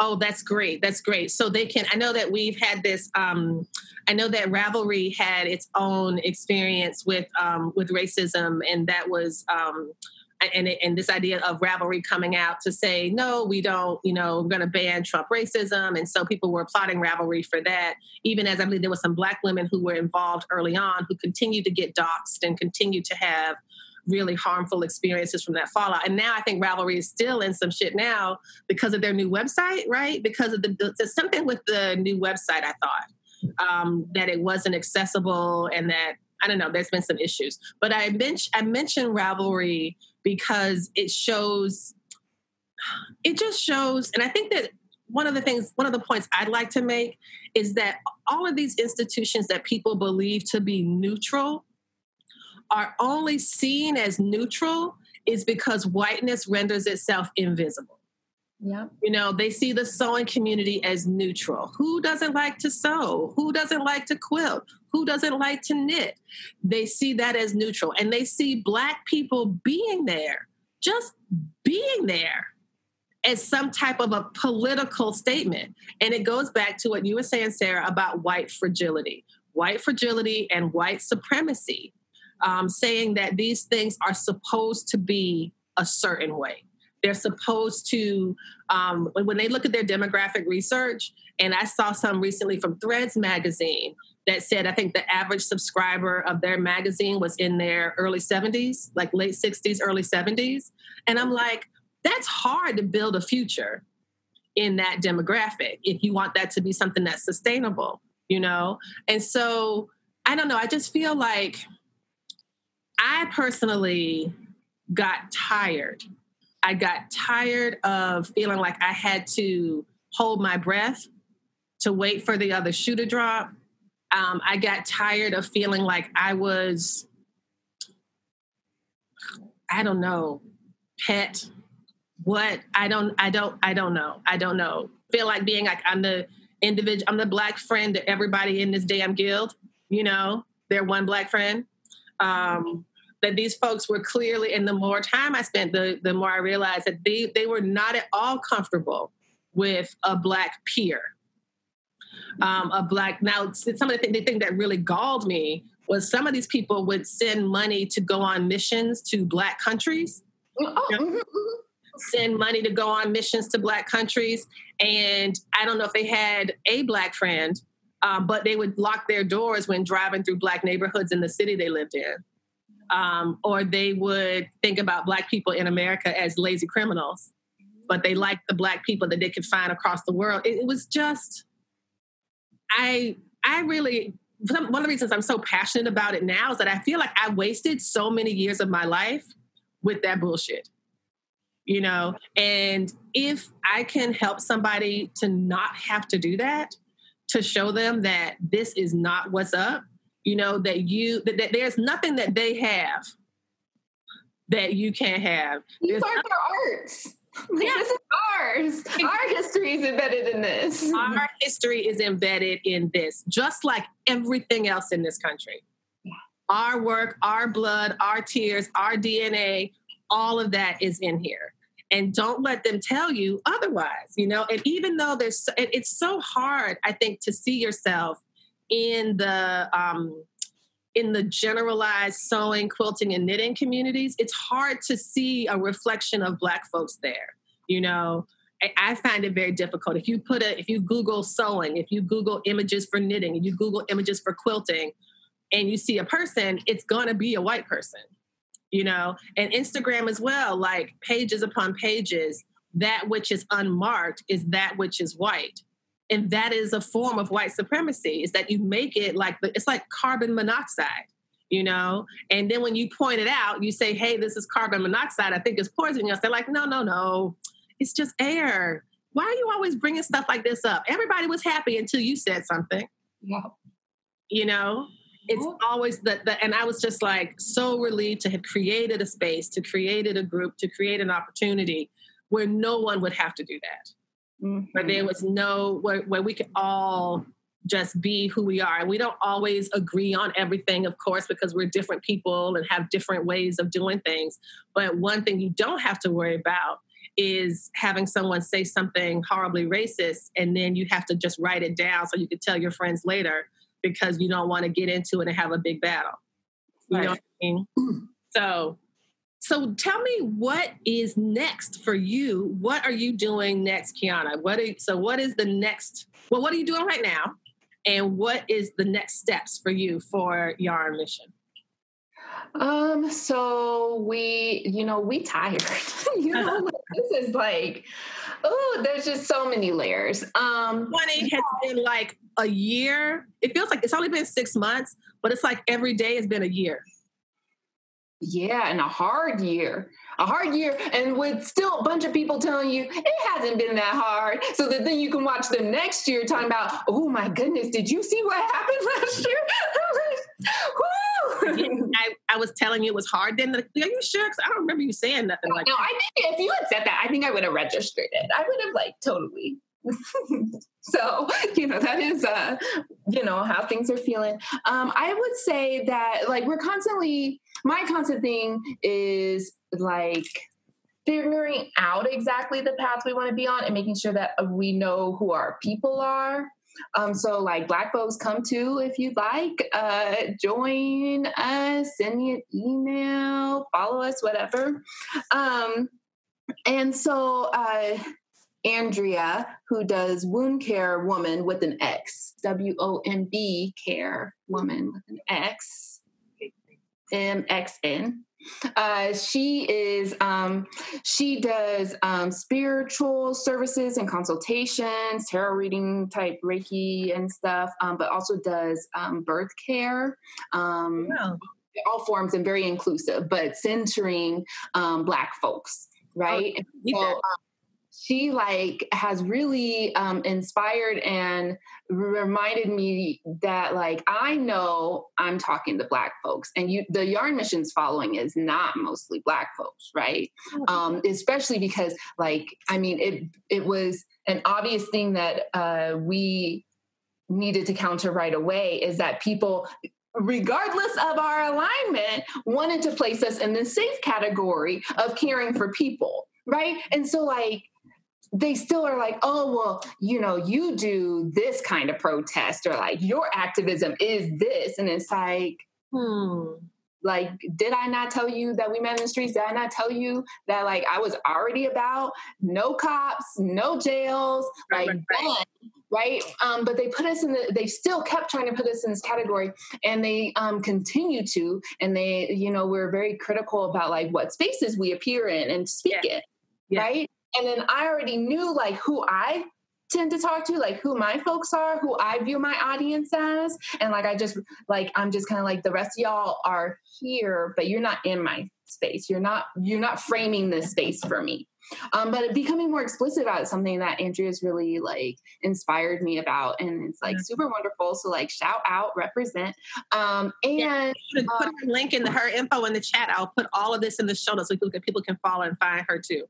Oh, that's great. That's great. So they can. I know that we've had this. Um, I know that Ravelry had its own experience with um, with racism, and that was. Um, and, and this idea of Ravelry coming out to say no we don't you know we're going to ban trump racism and so people were applauding Ravelry for that even as i believe there were some black women who were involved early on who continued to get doxxed and continued to have really harmful experiences from that fallout. And now I think Ravelry is still in some shit now because of their new website, right? Because of the, there's something with the new website, I thought, um, that it wasn't accessible and that, I don't know, there's been some issues. But I, mentioned I mentioned Ravelry because it shows, it just shows, and I think that one of the things, one of the points I'd like to make is that all of these institutions that people believe to be neutral are only seen as neutral is because whiteness renders itself invisible. Yeah. You know, they see the sewing community as neutral. Who doesn't like to sew? Who doesn't like to quilt? Who doesn't like to knit? They see that as neutral. And they see Black people being there, just being there, as some type of a political statement. And it goes back to what you were saying, Sara, about white fragility. White fragility and white supremacy um, saying that these things are supposed to be a certain way. They're supposed to, um, when they look at their demographic research, and I saw some recently from Threads magazine that said I think the average subscriber of their magazine was in their early 70s, like late 60s, early 70s. And I'm like, that's hard to build a future in that demographic if you want that to be something that's sustainable, you know? And so I don't know, I just feel like I personally got tired. I got tired of feeling like I had to hold my breath to wait for the other shoe to drop. Um, I got tired of feeling like I was, I don't know, pet. What I don't, I don't, I don't know. I don't know. Feel like being like I'm the individual, I'm the black friend to everybody in this damn guild. You know, they're one black friend. Um, that these folks were clearly, and the more time I spent, the, the more I realized that they, they were not at all comfortable with a black peer. Um, a black, now some of the, th- the thing that really galled me was some of these people would send money to go on missions to black countries. Oh, mm-hmm, mm-hmm. Send money to go on missions to black countries. And I don't know if they had a black friend, um, but they would lock their doors when driving through black neighborhoods in the city they lived in um, or they would think about Black people in America as lazy criminals, but they liked the Black people that they could find across the world. It, it was just, I, I really, one of the reasons I'm so passionate about it now is that I feel like I wasted so many years of my life with that bullshit. You know, and if I can help somebody to not have to do that, to show them that this is not what's up, you know that you that, that there's nothing that they have that you can't have. These are their arts. *laughs* yeah. This is ours. Our history is embedded in this. Our history is embedded in this, just like everything else in this country. Yeah. Our work, our blood, our tears, our DNA, all of that is in here. and don't let them tell you otherwise you know and even though there's it's so hard i think to see yourself in the um in the generalized sewing quilting and knitting communities it's hard to see a reflection of black folks there you know? I, I find it very difficult. If you put a if you google sewing if you google images for knitting if you google images for quilting and you see a person it's to be a white person you know? And instagram as well like pages upon pages that which is unmarked is that which is white and that is a form of white supremacy is that you make it like the, it's like carbon monoxide you know? And then when you point it out you say hey this is carbon monoxide. I think it's poisonous they're like no no no. It's just air. Why are you always bringing stuff like this up? Everybody was happy until you said something. Yeah you know? It's always the, the and i was just like so relieved to have created a space to created a group to create an opportunity where no one would have to do that mm-hmm. where there was no where, where we could all just be who we are and we don't always agree on everything of course because we're different people and have different ways of doing things but one thing you don't have to worry about is having someone say something horribly racist and then you have to just write it down so you can tell your friends later because you don't want to get into it and have a big battle. You right. know what I mean? *clears throat* So, so tell me what is next for you? What are you doing next, Kiana? What are, so what is the next? Well, what are you doing right now? And what is the next steps for you for Yarn Mission? Um, so we, you know, we tired. *laughs* you know, *laughs* this is like, oh, there's just so many layers. Um 20 has been like a year. It feels like it's only been six months, but it's like every day has been a year. Yeah, and a hard year. A hard year, and with still a bunch of people telling you it hasn't been that hard. So that then you can watch the next year talking about, oh my goodness, did you see what happened *laughs* last year? *laughs* I, I was telling you it was hard then. Are you sure? Because I don't remember you saying nothing like no, that. No, I think if you had said that, I think I would have registered it. I would have like totally. *laughs* so you know that is uh you know how things are feeling um i would say that like we're constantly my constant thing is like figuring out exactly the path we want to be on and making sure that we know who our people are um, so like black folks come too if you'd like. Uh, join us, send me an email, follow us, whatever. Um, and so uh, Andrea, who does womb care woman with an X, W O M B care woman with an X, M X N. Uh, she is um, she does um, spiritual services and consultations, tarot reading type Reiki and stuff, um, but also does um, birth care. Um, all forms and very inclusive, but centering um, Black folks, right? Oh, she like has really um, inspired and reminded me that like i know i'm talking to black folks and you the yarn missions following is not mostly black folks right? Oh, um, especially because like i mean it it was an obvious thing that uh, we needed to counter right away is that people regardless of our alignment wanted to place us in the safe category of caring for people right? And so like they still are like, oh, well, you know, you do this kind of protest or like your activism is this. And it's like, hmm, like, did I not tell you that we met in the streets? Did I not tell you that like I was already about no cops, no jails, like right, right. right? Um, but they put us in the, they still kept trying to put us in this category and they um, continue to. And they, you know, we're very critical about like what spaces we appear in and speak yeah. in. Yeah. Right. And then I already knew like who I tend to talk to, like who my folks are, who I view my audience as. And like I just like I'm just kind of like the rest of y'all are here, but you're not in my space. You're not you're not framing this space for me. Um, but becoming more explicit about it, something that Andrea's really like inspired me about, and it's like mm-hmm. super wonderful. So like shout out, represent, um, and yeah, put um, her link in the, her info in the chat. I'll put all of this in the show notes so people can, people can follow and find her too.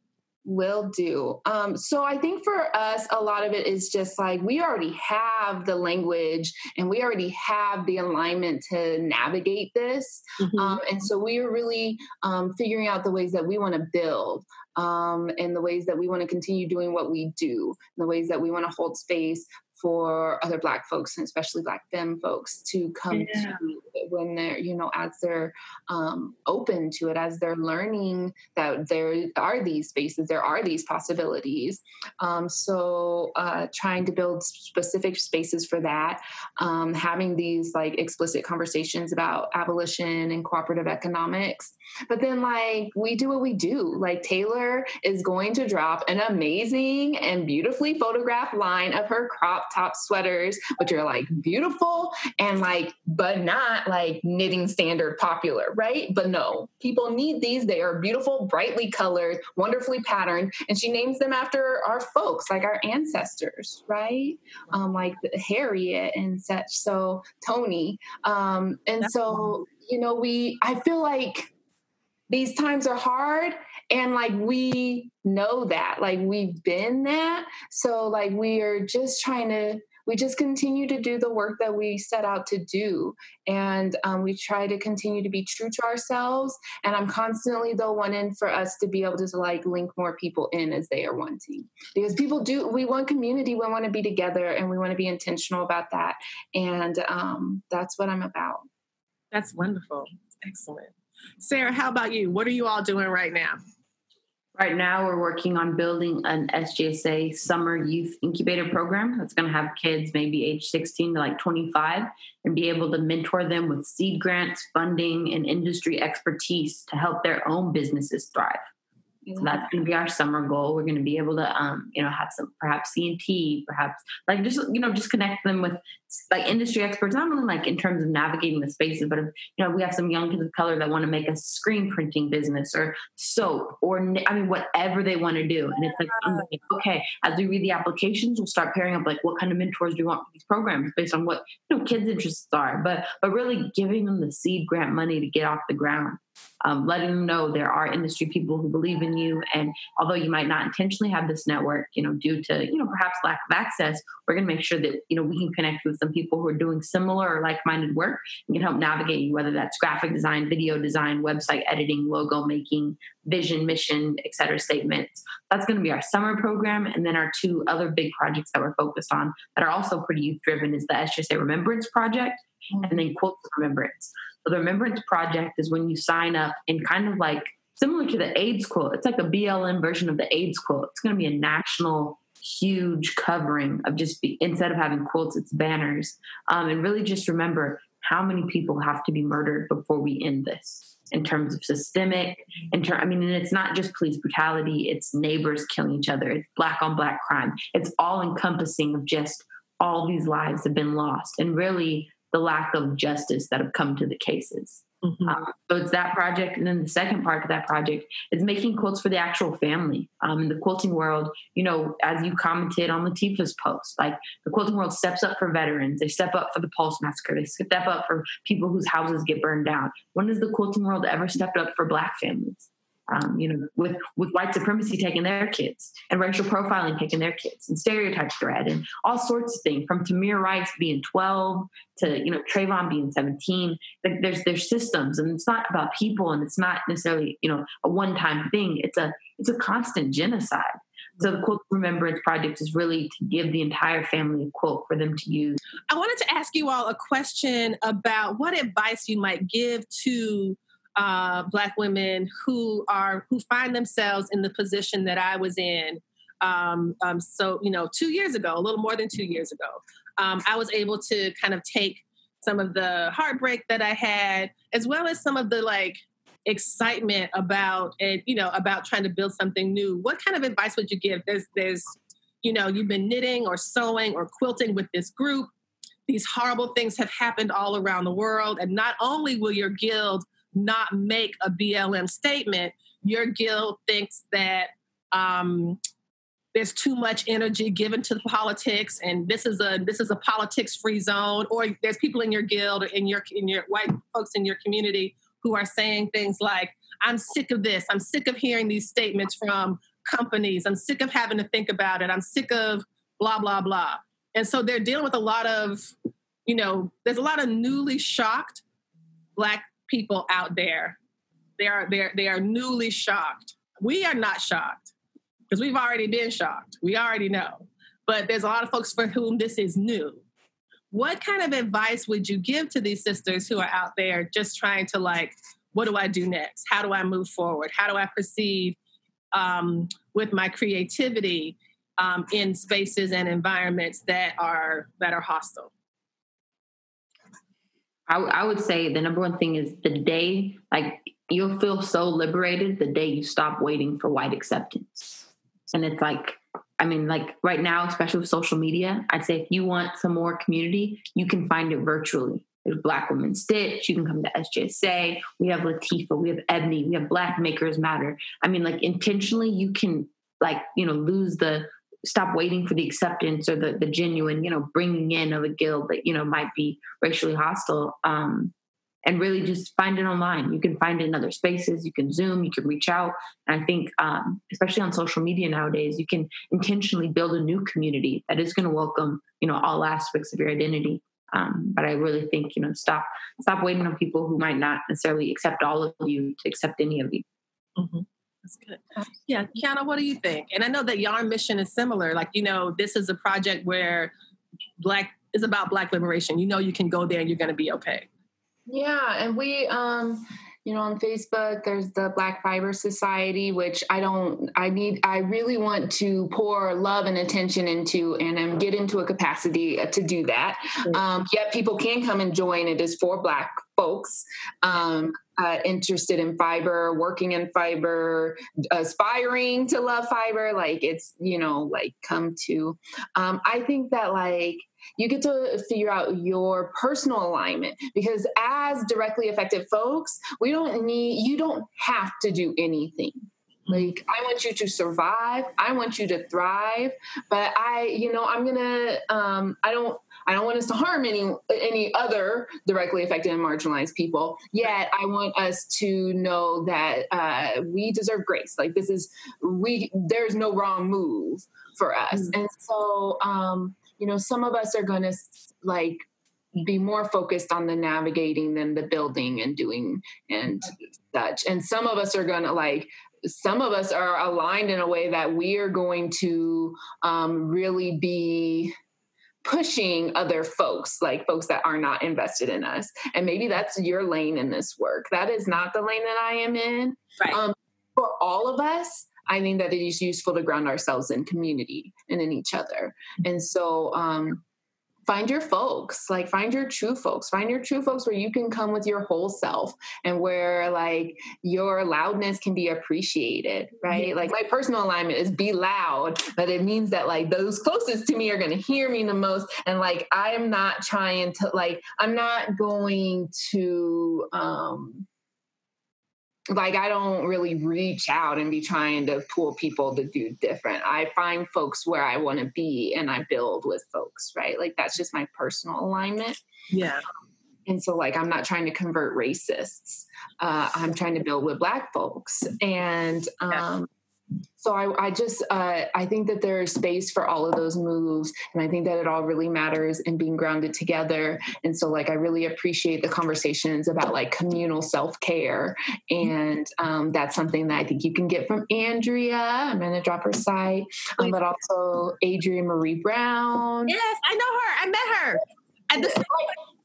Will do. Um, so I think for us, a lot of it is just like we already have the language and we already have the alignment to navigate this. Mm-hmm. Um, and so we are really um, figuring out the ways that we want to build um, and the ways that we want to continue doing what we do, the ways that we want to hold space for other black folks and especially black femme folks to come yeah. to when they're you know as they're um, open to it as they're learning that there are these spaces there are these possibilities. Um, so uh, trying to build specific spaces for that um, having these like explicit conversations about abolition and cooperative economics. But then like we do what we do. Like taylor is going to drop an amazing and beautifully photographed line of her crop top sweaters, which are like beautiful and like, but not like knitting standard popular, right? But no, people need these. They are beautiful, brightly colored, wonderfully patterned. And she names them after our folks, like our ancestors, right? Um, like Harriet and such. So Tony. Um, and so, you know, we, I feel like these times are hard and like we know that like we've been that. So like we are just trying to we just continue to do the work that we set out to do. And um, we try to continue to be true to ourselves and i'm constantly though wanting for us to be able to like link more people in as they are wanting. Because people do we want community we want to be together and we want to be intentional about that. And um, that's what i'm about. That's wonderful. Excellent sara how about you what are you all doing right now Right now, we're working on building an SJSA summer youth incubator program that's going to have kids maybe age 16 to like 25 and be able to mentor them with seed grants, funding, and industry expertise to help their own businesses thrive. So that's going to be our summer goal. We're going to be able to, um, you know, have some perhaps CNT, perhaps like just you know just connect them with like industry experts, not only like in terms of navigating the spaces, but if, you know we have some young kids of color that want to make a screen printing business or soap or I mean whatever they want to do. And it's like, like okay, as we read the applications, we'll start pairing up like what kind of mentors do you want for these programs based on what you know kids' interests are. But but really giving them the seed grant money to get off the ground um, letting them know there are industry people who believe in you. And although you might not intentionally have this network, you know, due to, you know, perhaps lack of access, we're going to make sure that, you know, we can connect with some people who are doing similar or like-minded work and can help navigate you, whether that's graphic design, video design, website editing, logo making, vision, mission, et cetera, statements. That's going to be our summer program. And then our two other big projects that we're focused on that are also pretty youth driven is the sjsa Remembrance Project and then of Remembrance. So the Remembrance Project is when you sign up and kind of like similar to the AIDS quilt. It's like a BLM version of the AIDS quilt. It's going to be a national huge covering of just be, instead of having quilts, it's banners. Um, and really just remember how many people have to be murdered before we end this in terms of systemic in ter- i mean and it's not just police brutality it's neighbors killing each other it's black on black crime it's all encompassing of just all these lives have been lost and really the lack of justice that have come to the cases. Mm-hmm. Um, so it's that project, and then the second part of that project is making quilts for the actual family. Um, in the quilting world, you know, as you commented on Latifah's post, like the quilting world steps up for veterans, they step up for the Pulse massacre, they step up for people whose houses get burned down. When has the quilting world ever stepped up for Black families? Um, you know, with with white supremacy taking their kids and racial profiling taking their kids and stereotype threat and all sorts of things from Tamir Rice being 12 to, you know, Trayvon being 17. Like there's there's systems and it's not about people and it's not necessarily, you know, a one-time thing. It's a it's a constant genocide. So the Quilt Remembrance Project is really to give the entire family a quilt for them to use. I wanted to ask you all a question about what advice you might give to uh, black women who are who find themselves in the position that I was in. Um, um, so you know, two years ago, a little more than two years ago, um, I was able to kind of take some of the heartbreak that I had, as well as some of the like excitement about it, you know, about trying to build something new. What kind of advice would you give? There's, there's, you know, you've been knitting or sewing or quilting with this group. These horrible things have happened all around the world, and not only will your guild not make a BLM statement, your guild thinks that um, there's too much energy given to the politics, and this is a this is a politics free zone. Or there's people in your guild or in your in your white folks in your community who are saying things like, "I'm sick of this. I'm sick of hearing these statements from." companies. I'm sick of having to think about it. I'm sick of blah, blah, blah. And so they're dealing with a lot of, you know, there's a lot of newly shocked Black people out there. They are, they're, they are newly shocked. We are not shocked because we've already been shocked. We already know. But there's a lot of folks for whom this is new. What kind of advice would you give to these sisters who are out there just trying to like, what do I do next? How do I move forward? How do I proceed um, with my creativity um, in spaces and environments that are that are hostile? I, I would say the number one thing is the day, like you'll feel so liberated the day you stop waiting for white acceptance. And it's like, I mean, like right now, especially with social media, I'd say if you want some more community, you can find it virtually. There's Black Women Stitch. You can come to SJSA. We have Latifa. We have Ebony. We have Black Makers Matter. I mean, like intentionally, you can like you know lose the stop waiting for the acceptance or the the genuine you know bringing in of a guild that you know might be racially hostile. Um, and really just find it online. You can find it in other spaces. You can Zoom. You can reach out. And I think, um, especially on social media nowadays, you can intentionally build a new community that is going to welcome, you know, all aspects of your identity. Um, but I really think, you know, stop stop waiting on people who might not necessarily accept all of you to accept any of you. Mm-hmm. That's good. Yeah, Kiana, what do you think? And I know that your mission is similar. Like, you know, this is a project where Black is about Black liberation. You know, you can go there and you're going to be okay. Yeah, and we um you know on facebook there's the black fiber society which i don't i need i really want to pour love and attention into and um, get into a capacity uh, to do that. Um, yet people can come and join. It is for black folks um, uh, interested in fiber working in fiber aspiring to love fiber. Like it's you know like come to um, i think that like you get to figure out your personal alignment because as directly affected folks we don't need you don't have to do anything like i want you to survive i want you to thrive but i you know i'm gonna um i don't I don't want us to harm any any other directly affected and marginalized people. Yet I want us to know that uh, we deserve grace. Like this is we there's no wrong move for us. Mm-hmm. And so um, you know, some of us are going to like be more focused on the navigating than the building and doing and such. And some of us are going to like some of us are aligned in a way that we are going to um, really be pushing other folks like folks that are not invested in us and maybe that's your lane in this work that is not the lane that i am in right. um, for all of us I think that it is useful to ground ourselves in community and in each other. And so, um, find your folks like find your true folks. Find your true folks where you can come with your whole self and where like your loudness can be appreciated right? Like my personal alignment is be loud but it means that like those closest to me are going to hear me the most. And like i am not trying to like i'm not going to um like I don't really reach out and be trying to pull people to do different. I find folks where I want to be and I build with folks, right? Like that's just my personal alignment. Yeah. And so, like, I'm not trying to convert racists. Uh, I'm trying to build with Black folks. And um, so I, I just uh, I think that there's space for all of those moves, and I think that it all really matters in being grounded together. And so, like, I really appreciate the conversations about like communal self care, and um, that's something that I think you can get from Andrea. I'm to drop her site, um, but also Adrienne Maree Brown. Yes, I know her. I met her at the *laughs*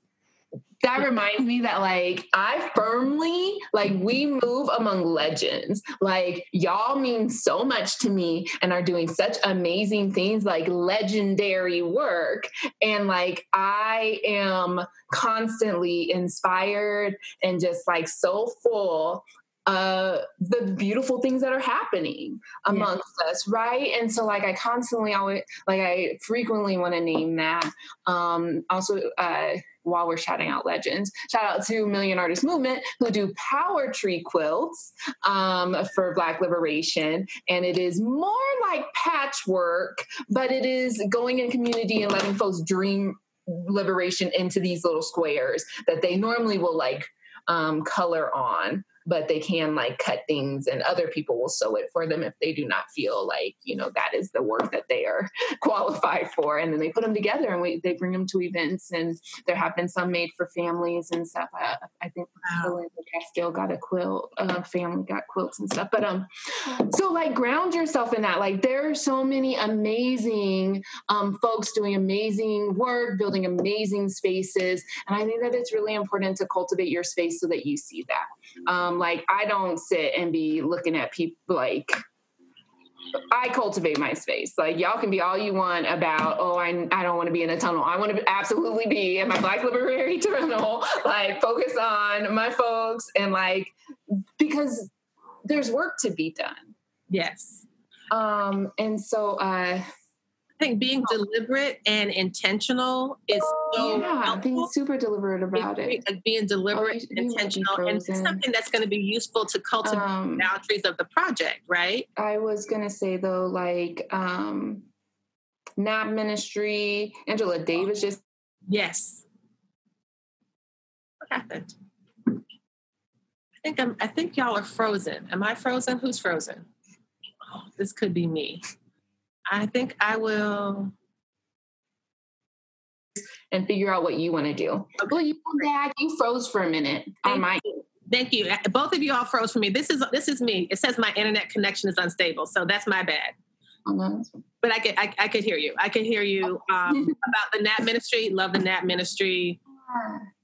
that reminds me that like I firmly like we move among legends. Like y'all mean so much to me and are doing such amazing things like legendary work and like I am constantly inspired and just like so full uh the beautiful things that are happening amongst yeah. us right and so like i constantly always like i frequently want to name that um also uh while we're shouting out legends, shout out to Million Artist Movement who do power tree quilts um, for Black liberation. And it is more like patchwork, but it is going in community and letting folks dream liberation into these little squares that they normally will like um, color on. But they can like cut things and other people will sew it for them if they do not feel like, you know, that is the work that they are *laughs* qualified for. And then they put them together and we, they bring them to events and there have been some made for families and stuff. I, I think wow. Castile got a quilt, uh, family got quilts and stuff. But um, so like ground yourself in that. Like there are so many amazing um, folks doing amazing work, building amazing spaces. And I think that it's really important to cultivate your space so that you see that. Um, like I don't sit and be looking at people like I cultivate my space. Like y'all can be all you want about, oh, I, I don't want to be in a tunnel. I want to absolutely be in my Black Liberary *laughs* tunnel, like focus on my folks and like because there's work to be done. Yes. Um, and so uh think being deliberate and intentional is so yeah, helpful. being super deliberate about being, it. Being deliberate, oh, intentional, and something that's going to be useful to cultivate um, boundaries of the project, right? I was going to say though, like um, NAP ministry, Angela Davis just yes. What happened? I think I'm. I think y'all are frozen. Am I frozen? Who's frozen? Oh, this could be me. I think I will. And figure out what you want to do. Okay. Well, you come back. You froze for a minute Thank on my. You. Thank you. Both of you all froze for me. This is this is me. It says my internet connection is unstable, so that's my bad. Oh, but I could I, I, could hear you. I could hear you um, about the NAP ministry. Love the NAP ministry.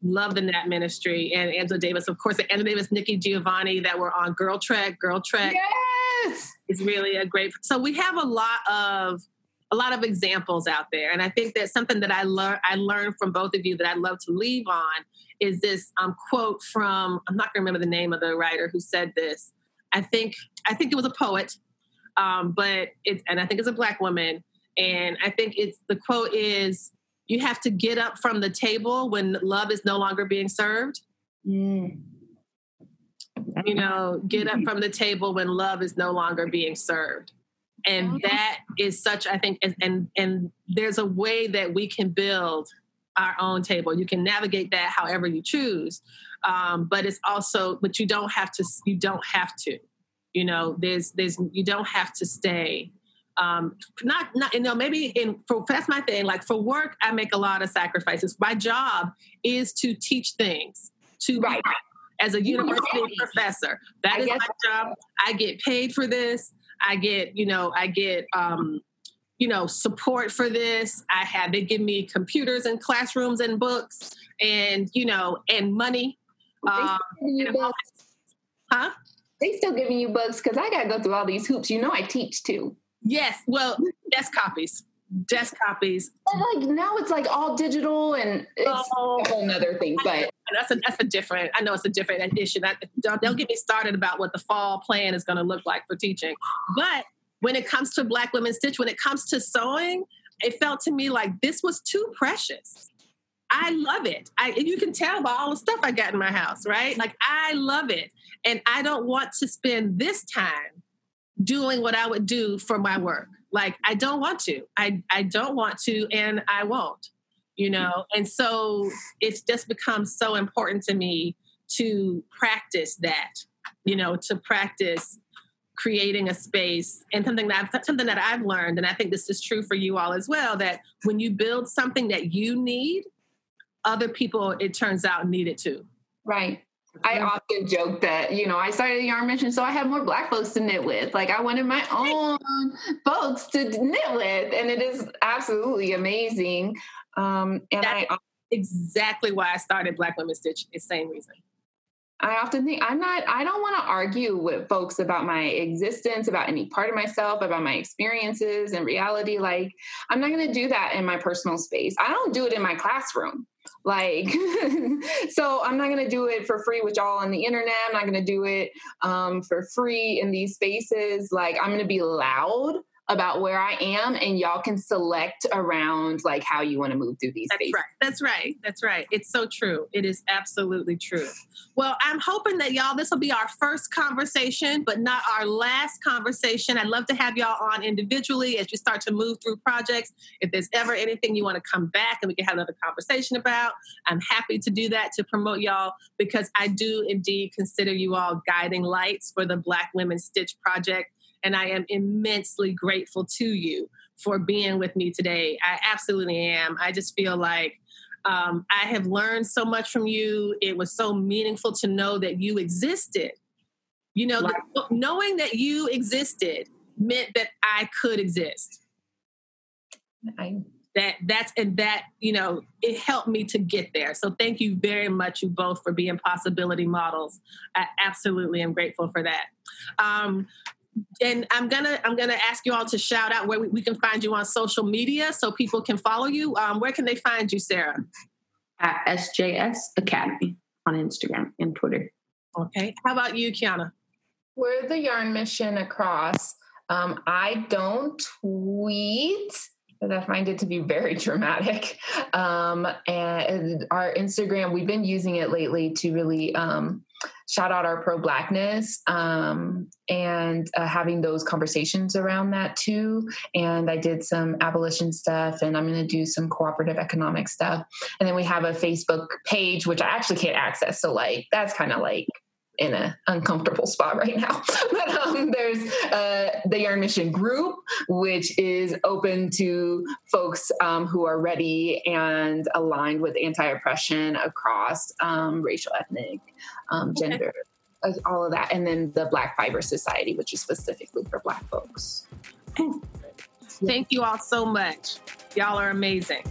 Love the NAP ministry and Angela Davis, of course, Angela Davis, Nikki Giovanni that were on Girl Trek. Girl Trek. Yes is really a great. So we have a lot of a lot of examples out there, and I think that something that I learned I learned from both of you that I'd love to leave on is this um, quote from I'm not going to remember the name of the writer who said this. I think I think it was a poet, um, but it's and I think it's a black woman, and I think it's the quote is you have to get up from the table when love is no longer being served. Mm you know, get up from the table when love is no longer being served. And that is such, I think, and, and, and there's a way that we can build our own table. You can navigate that however you choose, um, but it's also, but you don't have to. You don't have to. You know, there's there's you don't have to stay. Um, not not you know maybe in for that's my thing. Like for work, I make a lot of sacrifices. My job is to teach things to right as a university professor. That is my job. I get paid for this. I get, you know, I get, um, you know, support for this. I have, they give me computers and classrooms and books and, you know, and money. Um, and huh? They still giving you books because I got to go through all these hoops. You know, I teach too. Yes. Well, that's copies desk copies. And like now it's like all digital and it's oh, a whole other thing. But that's a that's a different. I know it's a different issue. That don't, don't get me started about what the fall plan is going to look like for teaching. But when it comes to Black Women Stitch, when it comes to sewing, it felt to me like this was too precious. I love it. I you can tell by all the stuff I got in my house, right? Like I love it, and I don't want to spend this time doing what I would do for my work. Like i don't want to. I i don't want to and i won't you know? And so it's just become so important to me to practice that you know to practice creating a space. And something that I've, something that I've learned and I think this is true for you all as well that when you build something that you need other people it turns out need it too. Right I often joke that, you know, I started a yarn mission so I had more black folks to knit with. Like I wanted my own folks to knit with. And it is absolutely amazing. Um, and That's I exactly why I started Black Women Stitch, the same reason. I often think I'm not, I don't want to argue with folks about my existence, about any part of myself, about my experiences and reality. Like, I'm not going to do that in my personal space. I don't do it in my classroom. Like, *laughs* so I'm not going to do it for free with y'all on the internet. I'm not going to do it um, for free in these spaces. Like, I'm going to be loud about where I am, and y'all can select around like how you want to move through these. That's spaces. right. That's right. That's right. It's so true. It is absolutely true. Well, I'm hoping that y'all this will be our first conversation, but not our last conversation. I'd love to have y'all on individually as you start to move through projects. If there's ever anything you want to come back and we can have another conversation about, I'm happy to do that to promote y'all because I do indeed consider you all guiding lights for the Black Women Stitch project and I am immensely grateful to you for being with me today. I absolutely am. I just feel like um, I have learned so much from you. It was so meaningful to know that you existed. You know, the, knowing that you existed meant that I could exist. I that that's and that you know it helped me to get there so thank you very much you both for being possibility models i absolutely am grateful for that um, and I'm gonna I'm gonna ask you all to shout out where we, we can find you on social media so people can follow you. Um, where can they find you, Sara? At SJS Academy on Instagram and Twitter. Okay. How about you, Kiana? We're the Yarn Mission across. Um, I don't tweet I find it to be very *laughs* dramatic. Um, and our Instagram, we've been using it lately to really um, shout out our pro blackness um, and uh, having those conversations around that too. And I did some abolition stuff, and I'm going to do some cooperative economic stuff. And then we have a Facebook page, which I actually can't access. So, like, that's kind of like in an uncomfortable spot right now. *laughs* but um, there's uh, the Yarn Mission group, which is open to folks um, who are ready and aligned with anti oppression across um, racial, ethnic, um, gender. Okay. All of that. And then the Black Fiber Society, which is specifically for Black folks. Thank you all so much. Y'all are amazing.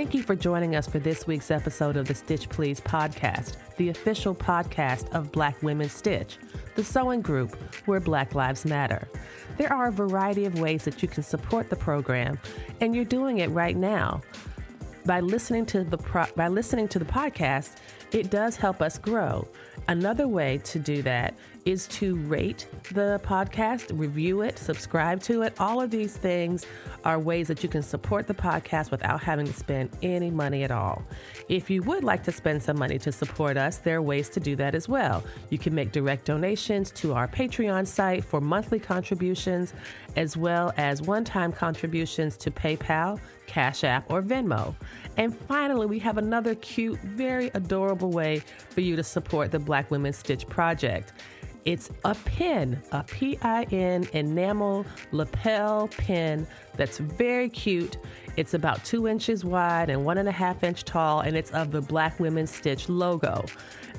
Thank you for joining us for this week's episode of the Stitch Please podcast, the official podcast of Black Women Stitch, the sewing group where Black Lives Matter. There are a variety of ways that you can support the program, and you're doing it right now. By listening to the pro- by listening to the podcast, it does help us grow. Another way to do that is to rate the podcast, review it, subscribe to it. All of these things are ways that you can support the podcast without having to spend any money at all. If you would like to spend some money to support us, there are ways to do that as well. You can make direct donations to our Patreon site for monthly contributions, as well as one time contributions to PayPal, Cash App, or Venmo. And finally, we have another cute, very adorable way for you to support the Black Women Stitch Project. It's a pin, a P I N enamel lapel pin that's very cute. It's about two inches wide and one and a half inch tall, and it's of the Black Women Stitch logo.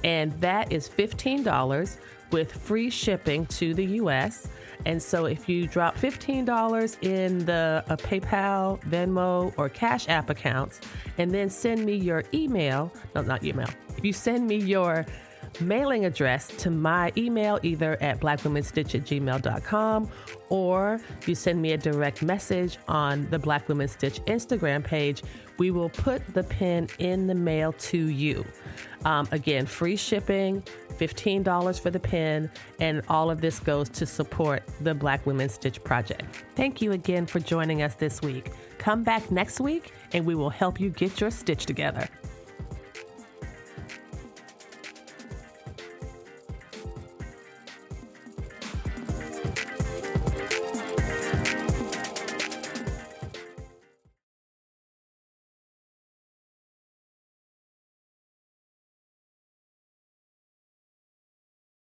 And that is $15 with free shipping to the US. And so if you drop $15 in the uh, PayPal, Venmo, or Cash App accounts, and then send me your email, no, not email, if you send me your mailing address to my email either at blackwomenstitch at gmail.com or you send me a direct message on the Black Women Stitch Instagram page, we will put the pin in the mail to you. Um, again, free shipping, $15 for the pin, and all of this goes to support the Black Women Stitch Project. Thank you again for joining us this week. Come back next week and we will help you get your stitch together.